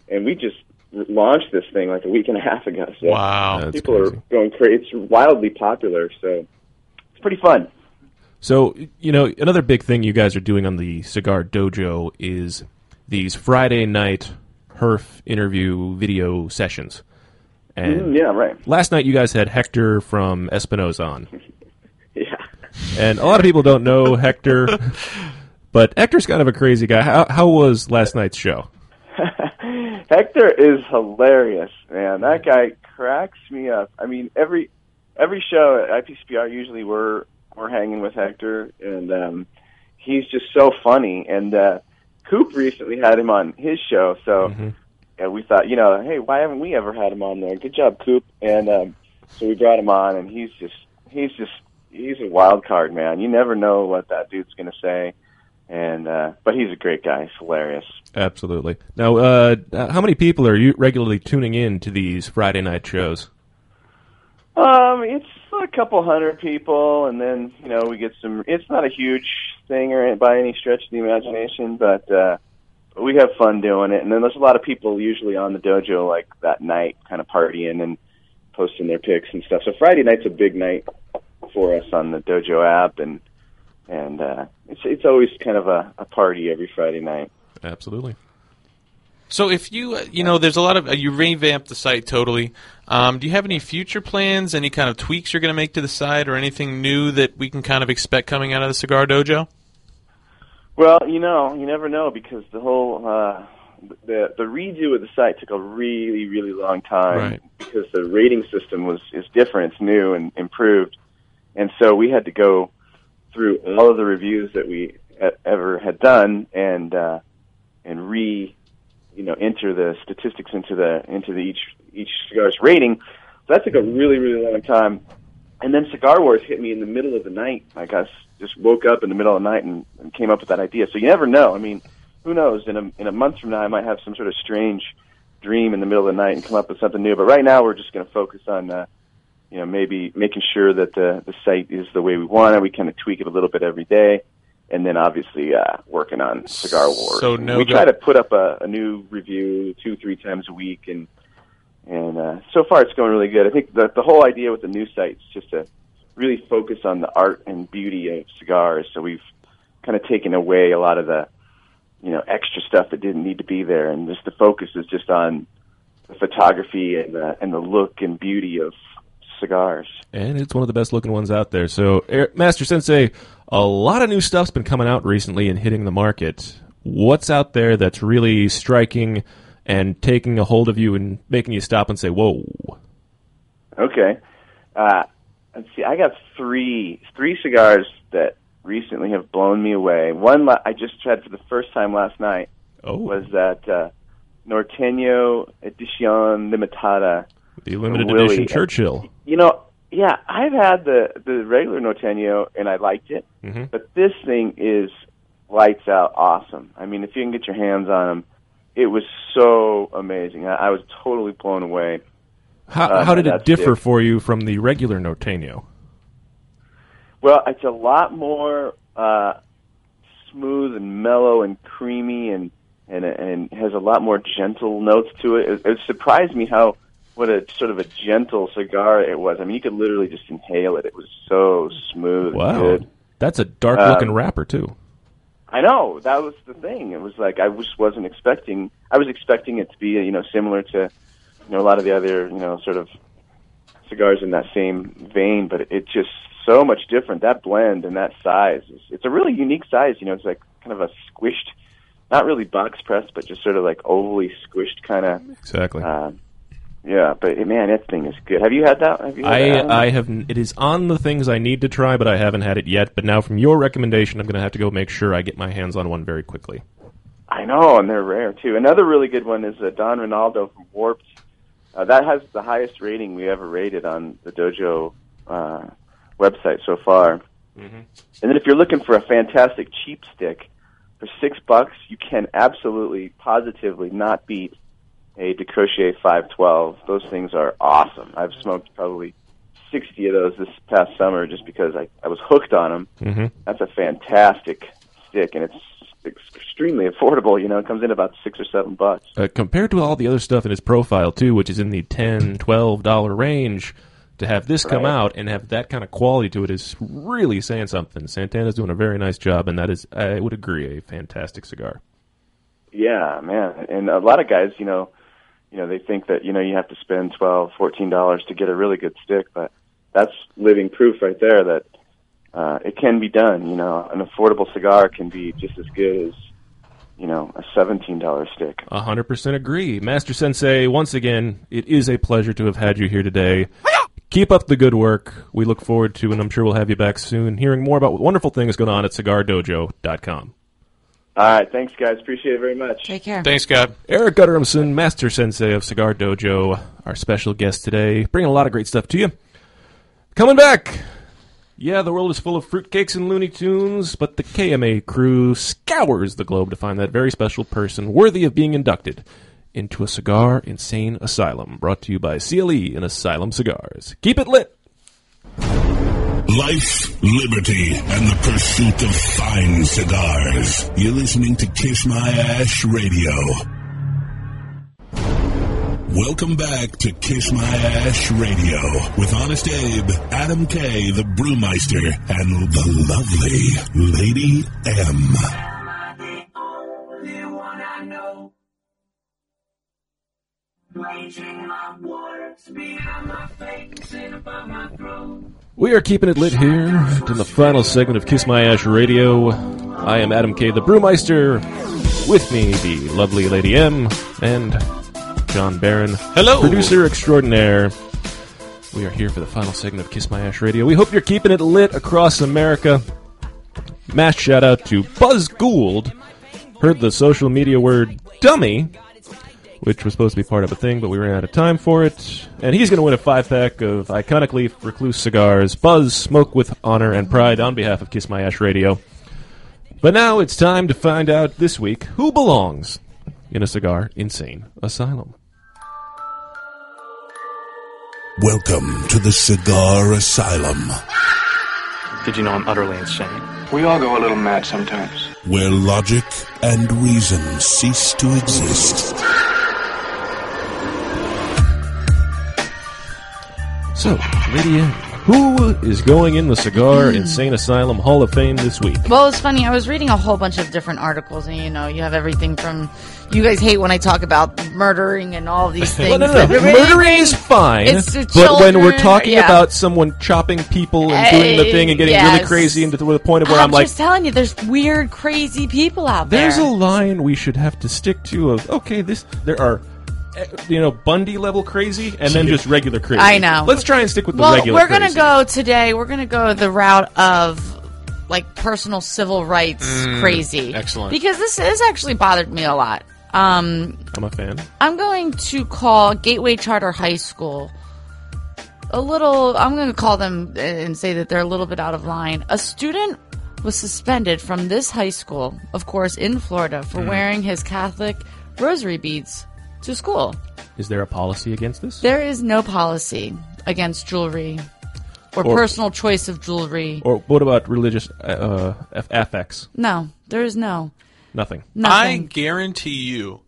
and we just launched this thing like a week and a half ago. So Wow. That's people are going crazy. It's wildly popular, so it's pretty fun. So, you know, another big thing you guys are doing on the Cigar Dojo is these Friday night Herf interview video sessions. And Mm, yeah, right. last night you guys had Hector from Espinosa on. <laughs> Yeah. And a lot of people don't know Hector, <laughs> but Hector's kind of a crazy guy. How, how was last night's show? <laughs> Hector is hilarious, man. That guy cracks me up. I mean, every every show at IPCPR usually we're we're hanging with Hector, and um, he's just so funny. And uh, Coop recently had him on his show, so yeah, we thought, you know, hey, why haven't we ever had him on there? Good job, Coop. And um, so we brought him on, and he's just he's just he's a wild card, man. You never know what that dude's going to say. And uh, but he's a great guy. He's hilarious. Absolutely. Now, uh, how many people are you regularly tuning in to these Friday night shows? Um, it's a couple hundred people, and then you know we get some. It's not a huge thing or by any stretch of the imagination, but uh, we have fun doing it. And then there's a lot of people usually on the dojo like that night, kind of partying and posting their pics and stuff. So Friday night's a big night for us on the dojo app, and and uh, it's it's always kind of a, a party every Friday night. Absolutely. So if you, uh, you know, there's a lot of uh, you revamped the site totally. Um, do you have any future plans? Any kind of tweaks you're going to make to the site, or anything new that we can kind of expect coming out of the Cigar Dojo? Well, you know, you never know because the whole uh, the the redo of the site took a really really long time Right. because the rating system was is different, it's new and improved, and so we had to go through all of the reviews that we ever had done and uh, and re you know enter the statistics into the into the each each cigar's rating. So that took a really really long time. And then Cigar Wars hit me in the middle of the night. I I s- just woke up in the middle of the night and, and came up with that idea. So you never know. I mean, who knows? In a in a month from now, I might have some sort of strange dream in the middle of the night and come up with something new. But right now, we're just going to focus on, uh, you know, maybe making sure that the the site is the way we want it. We kind of tweak it a little bit every day, and then obviously uh, working on Cigar Wars. So no we go- try to put up a, a new review two three times a week, and and uh, so far it's going really good. I think the the whole idea with the new site is just to really focus on the art and beauty of cigars. So we've kind of taken away a lot of the you know extra stuff that didn't need to be there, and just the focus is just on the photography and the and the look and beauty of cigars. And it's one of the best looking ones out there. So, Air- Master Sensei, a lot of new stuff's been coming out recently and hitting the market. What's out there that's really striking and taking a hold of you and making you stop and say, "Whoa"? Okay. Uh, let's see. I got three three cigars that recently have blown me away. One I just tried for the first time last night Oh. was that uh, Norteño Edición Limitada. The limited Willie. edition Churchill. You know, yeah, I've had the the regular Norteño and I liked it, Mhm. but this thing is lights out awesome. I mean, if you can get your hands on them, it was so amazing. I, I was totally blown away. How, uh, how did it differ for you from the regular Norteño? Well, it's a lot more uh, smooth and mellow and creamy, and and and has a lot more gentle notes to it. It, it surprised me how what a sort of a gentle cigar it was. I mean, you could literally just inhale it. It was so smooth. Wow, good. that's a dark looking Um, wrapper too. I know that was the thing. It was like I just wasn't expecting. I was expecting it to be you know similar to you know a lot of the other you know sort of cigars in that same vein, but it's just so much different. That blend and that size, is, it's a really unique size. You know, it's like kind of a squished, not really box pressed, but just sort of like ovally squished kind of. Exactly. Uh, yeah, but man, that thing is good. Have you had that? Have you? Had that, I Adam? I have it is on the things I need to try, but I haven't had it yet. But now, from your recommendation, I'm going to have to go make sure I get my hands on one very quickly. I know, and they're rare too. Another really good one is uh, Don Ronaldo from Warped. Uh, that has the highest rating we ever rated on the Dojo uh, website so far. Mm-hmm. And then if you're looking for a fantastic cheap stick for six bucks, you can absolutely, positively not beat a DeCrochet 512. Those things are awesome. I've smoked probably 60 of those this past summer just because I, I was hooked on them. Mm-hmm. That's a fantastic stick, and it's extremely affordable. You know, it comes in about six or seven bucks. Uh, compared to all the other stuff in his profile too, which is in the ten, twelve dollar range, to have this come Right. out and have that kind of quality to it is really saying something. Santana's doing a very nice job, and that is, I would agree, a fantastic cigar. Yeah, man. And a lot of guys, you know, you know, they think that you know you have to spend twelve, fourteen dollars to get a really good stick, but that's living proof right there that uh, it can be done. You know, an affordable cigar can be just as good as you know a seventeen dollar stick. A hundred percent agree, Master Sensei. Once again, it is a pleasure to have had you here today. Keep up the good work. We look forward to, and I'm sure we'll have you back soon, hearing more about what wonderful things going on at CigarDojo.com. All right, thanks guys, appreciate it very much. Take care. Thanks, God. Eric Guttormson, Master Sensei of Cigar Dojo, our special guest today, bringing a lot of great stuff to you. Coming back. Yeah, the world is full of fruitcakes and Looney Tunes, but the KMA crew scours the globe to find that very special person worthy of being inducted into a cigar insane asylum. Brought to you by CLE and Asylum Cigars. Keep it lit. Life, liberty, and the pursuit of fine cigars. You're listening to Kiss My Ash Radio. Welcome back to Kiss My Ash Radio with Honest Abe, Adam K, the Brewmeister, and the lovely Lady M. We are keeping it lit here in the final segment of Kiss My Ash Radio. I am Adam K, the Brewmeister. With me, the lovely Lady M and John Barron. Hello. Producer extraordinaire. We are here for the final segment of Kiss My Ash Radio. We hope you're keeping it lit across America. Mass shout out to Buzz Gould. Heard the social media word dummy, which was supposed to be part of a thing, but we ran out of time for it. And he's going to win a five pack of iconic leaf recluse cigars. Buzz, smoke with honor and pride on behalf of Kiss My Ash Radio. But now it's time to find out this week who belongs in a cigar insane asylum. Welcome to the Cigar Asylum, Did you know I'm utterly insane? We all go a little mad sometimes. where logic and reason cease to exist. So, Lydia, who is going in the Cigar <clears throat> Insane Asylum Hall of Fame this week? Well, it's funny. I was reading a whole bunch of different articles, and you know, you have everything from. You guys hate when I talk about murdering and all these things. Well, no, no, no. but- Murdering is fine, It's the but when we're talking yeah. about someone chopping people and doing the thing and getting really crazy into the, the point of where I'm, I'm, like, just telling you, there's weird, crazy people out there. there's a line we should have to stick to of okay, this there are. eh, You know, Bundy level crazy, and then just regular crazy. I know. Let's try and stick with the well, regular. we're gonna crazy. go today. We're gonna go the route of like personal civil rights Mm, crazy. excellent. Because this has actually bothered me a lot. Um, I'm a fan. I'm going to call Gateway Charter High School a little. I'm going to call them and say that they're a little bit out of line. A student was suspended from this high school, of course, in Florida, for Mm. wearing his Catholic rosary beads to school. Is there a policy against this? There is no policy against jewelry or, Or- personal choice of jewelry. Or what about religious uh, affects? no, there is no. Nothing. I guarantee you,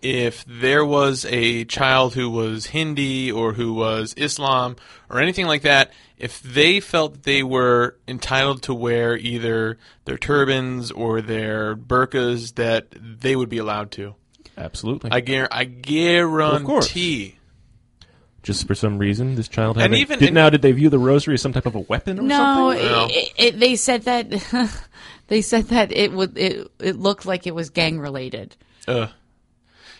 if there was a child who was Hindi or who was Islam or anything like that, if they felt they were entitled to wear either their turbans or their burqas, that they would be allowed to. Absolutely. I, guar- I Of course. guarantee. Just for some reason, this child had. And even- did, and- now, did they view the rosary as some type of a weapon or No, something? No. It, it, they said that <laughs> they said that it would it, it looked like it was gang related, Uh,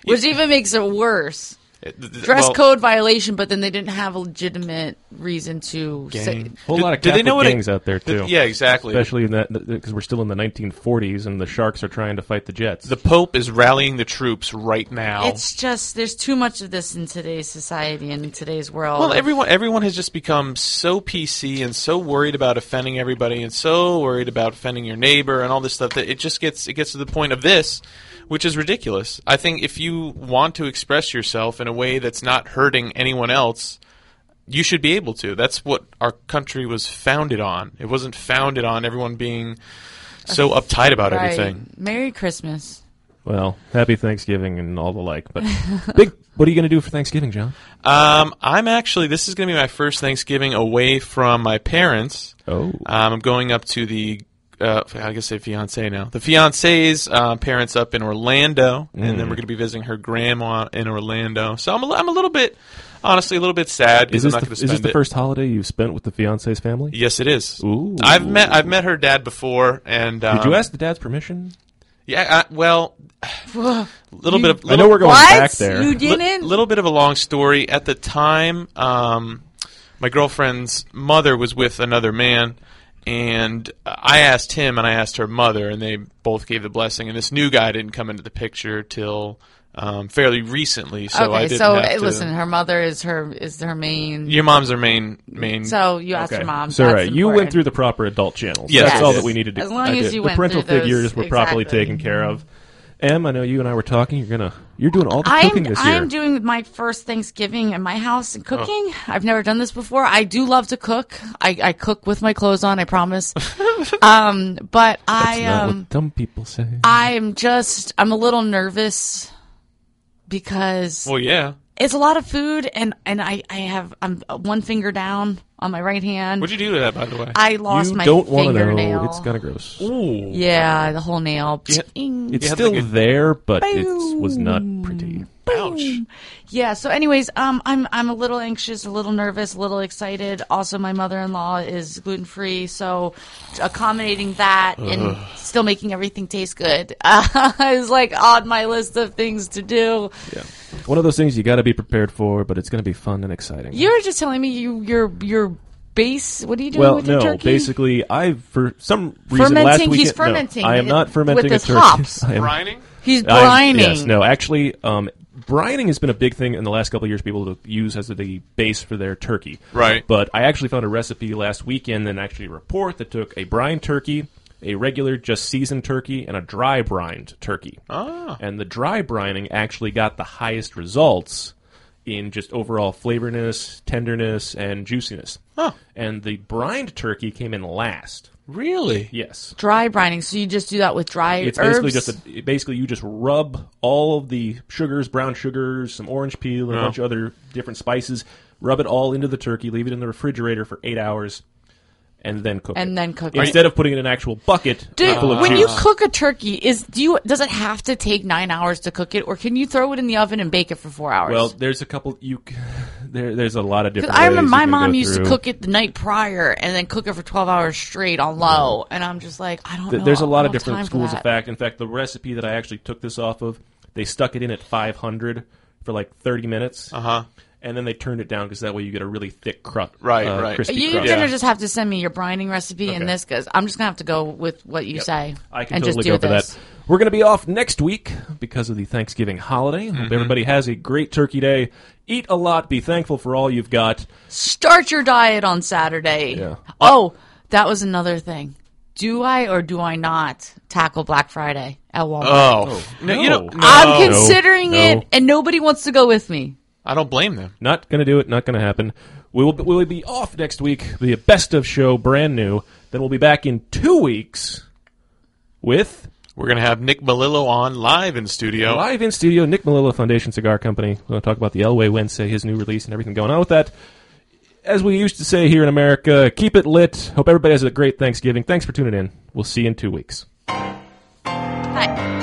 which even makes it worse. It- th- th- Dress well, code violation, but then they didn't have a legitimate reason to say. A whole Did- lot of did Catholic they know what it- out there did- too. yeah, exactly. Especially in that because we're still in the 1940s and the Sharks are trying to fight the Jets. The Pope is rallying the troops right now. It's just there's too much of this in today's society and in today's world. Well, everyone everyone has just become so PC and so worried about offending everybody and so worried about offending your neighbor and all this stuff that it just gets it gets to the point of this, which is ridiculous. I think if you want to express yourself in a way that's not hurting anyone else, you should be able to. That's what our country was founded on. It wasn't founded on everyone being so uptight about Right. everything. Merry Christmas. well, happy Thanksgiving and all the like. But <laughs> big, what are you going to do for Thanksgiving, John? Um, I'm actually. This is going to be my first Thanksgiving away from my parents. Oh, Um, I'm going up to the. Uh, I guess say fiance now. The fiance's uh, parents up in Orlando, and then Mm. we're going to be visiting her grandma in Orlando. So I'm a, li- I'm a little bit, honestly, a little bit sad is because I'm this not the, going to is this the it. first holiday you've spent with the fiance's family? Yes, it is. Ooh. I've met I've met her dad before, and um, Did you ask the dad's permission? Yeah, I, well, <sighs> little bit of. I know we're going What? back there. You didn't? little bit of a long story. At the time, um, my girlfriend's mother was with another man, and I asked him and I asked her mother, and they both gave the blessing. And this new guy didn't come into the picture till um, fairly recently, so I okay, didn't so have uh, to- listen, her mother is her is her main. Your mom's her main main. So you asked Okay. her mom. So right, you went through the proper adult channels. Yes, that's I all that we needed to. As long I as did. you the went parental through those- figures were properly exactly. taken care of. Em, I know you and I were talking. You're gonna you're doing all the I'm cooking this year. I'm doing my first Thanksgiving in my house and cooking. I've never done this before. I do love to cook. I, I cook with my clothes on. I promise. <laughs> um, but That's I not um what dumb people say. I'm just I'm a little nervous because well, yeah. It's a lot of food and and I I have I'm one finger down on my right hand. What'd you do to that, by the way? I lost you my don't want to fingernail. know. It's kind of gross. Ooh. Yeah, the whole nail. Yeah. It's still like a- there, but it was not pretty. Ouch. Yeah. So, anyways, um, I'm I'm a little anxious, a little nervous, a little excited. Also, my mother-in-law is gluten free, so accommodating that and still making everything taste good uh, <laughs> is like on my list of things to do. Yeah, one of those things you got to be prepared for, but it's going to be fun and exciting. You were just telling me you your your base. What are you doing well, with your no, turkey? basically, I for some reason last Fermenting- weekend. he's fermenting no, I am not fermenting with a his turkey. hops. <laughs> I am, Brining? He's I'm- brining. yes, no, actually, um, brining has been a big thing in the last couple of years. People to use as the base for their turkey. Right. But I actually found a recipe last weekend and actually a report that took a brine turkey, a regular just seasoned turkey, and a dry brined turkey. Ah. And the dry brining actually got the highest results in just overall flavorness, tenderness, and juiciness. Huh. And the brined turkey came in last. Really? Yes. Dry brining. So you just do that with dry It's herbs. basically just a, basically you just rub all of the sugars, brown sugars, some orange peel, and Yeah. a bunch of other different spices. Rub it all into the turkey. Leave it in the refrigerator for eight hours, and then cook And it. then cook it. instead of putting it in an actual bucket Do, full of when juice. you cook a turkey, is do you does it have to take nine hours to cook it, or can you throw it in the oven and bake it for four hours? well, there's a couple. You <laughs> there. There's a lot of different. I remember my mom go used to cook it the night prior and then cook it for twelve hours straight on low, and I'm just like, I don't Th- know. There's a lot of don't have time different schools of fact. In fact, the recipe that I actually took this off of, they stuck it in at 500 for like 30 minutes. Uh huh. And then they turned it down because that way you get a really thick crust. Right, uh, right. Crispy You're crust. gonna just have to send me your brining recipe Okay. and this because I'm just gonna have to go with what you Yep. say I can and totally just do go for this. that. We're going to be off next week because of the Thanksgiving holiday. Mm-hmm. Hope everybody has a great turkey day. Eat a lot. Be thankful for all you've got. Start your diet on Saturday. Yeah. Oh, that was another thing. Do I or do I not tackle Black Friday at Walmart? Oh, no, you don't. I'm considering No. it, and nobody wants to go with me. I don't blame them. Not going to do it. Not going to happen. We will, we will be off next week. The best of show, brand new. Then we'll be back in two weeks with We're gonna have Nick Melillo on live in studio. live in studio. Nick Melillo Foundation Cigar Company. We're going to talk about the El Güegüense, his new release, and everything going on with that. As we used to say here in America, keep it lit. Hope everybody has a great Thanksgiving. Thanks for tuning in. We'll see you in two weeks. Hi.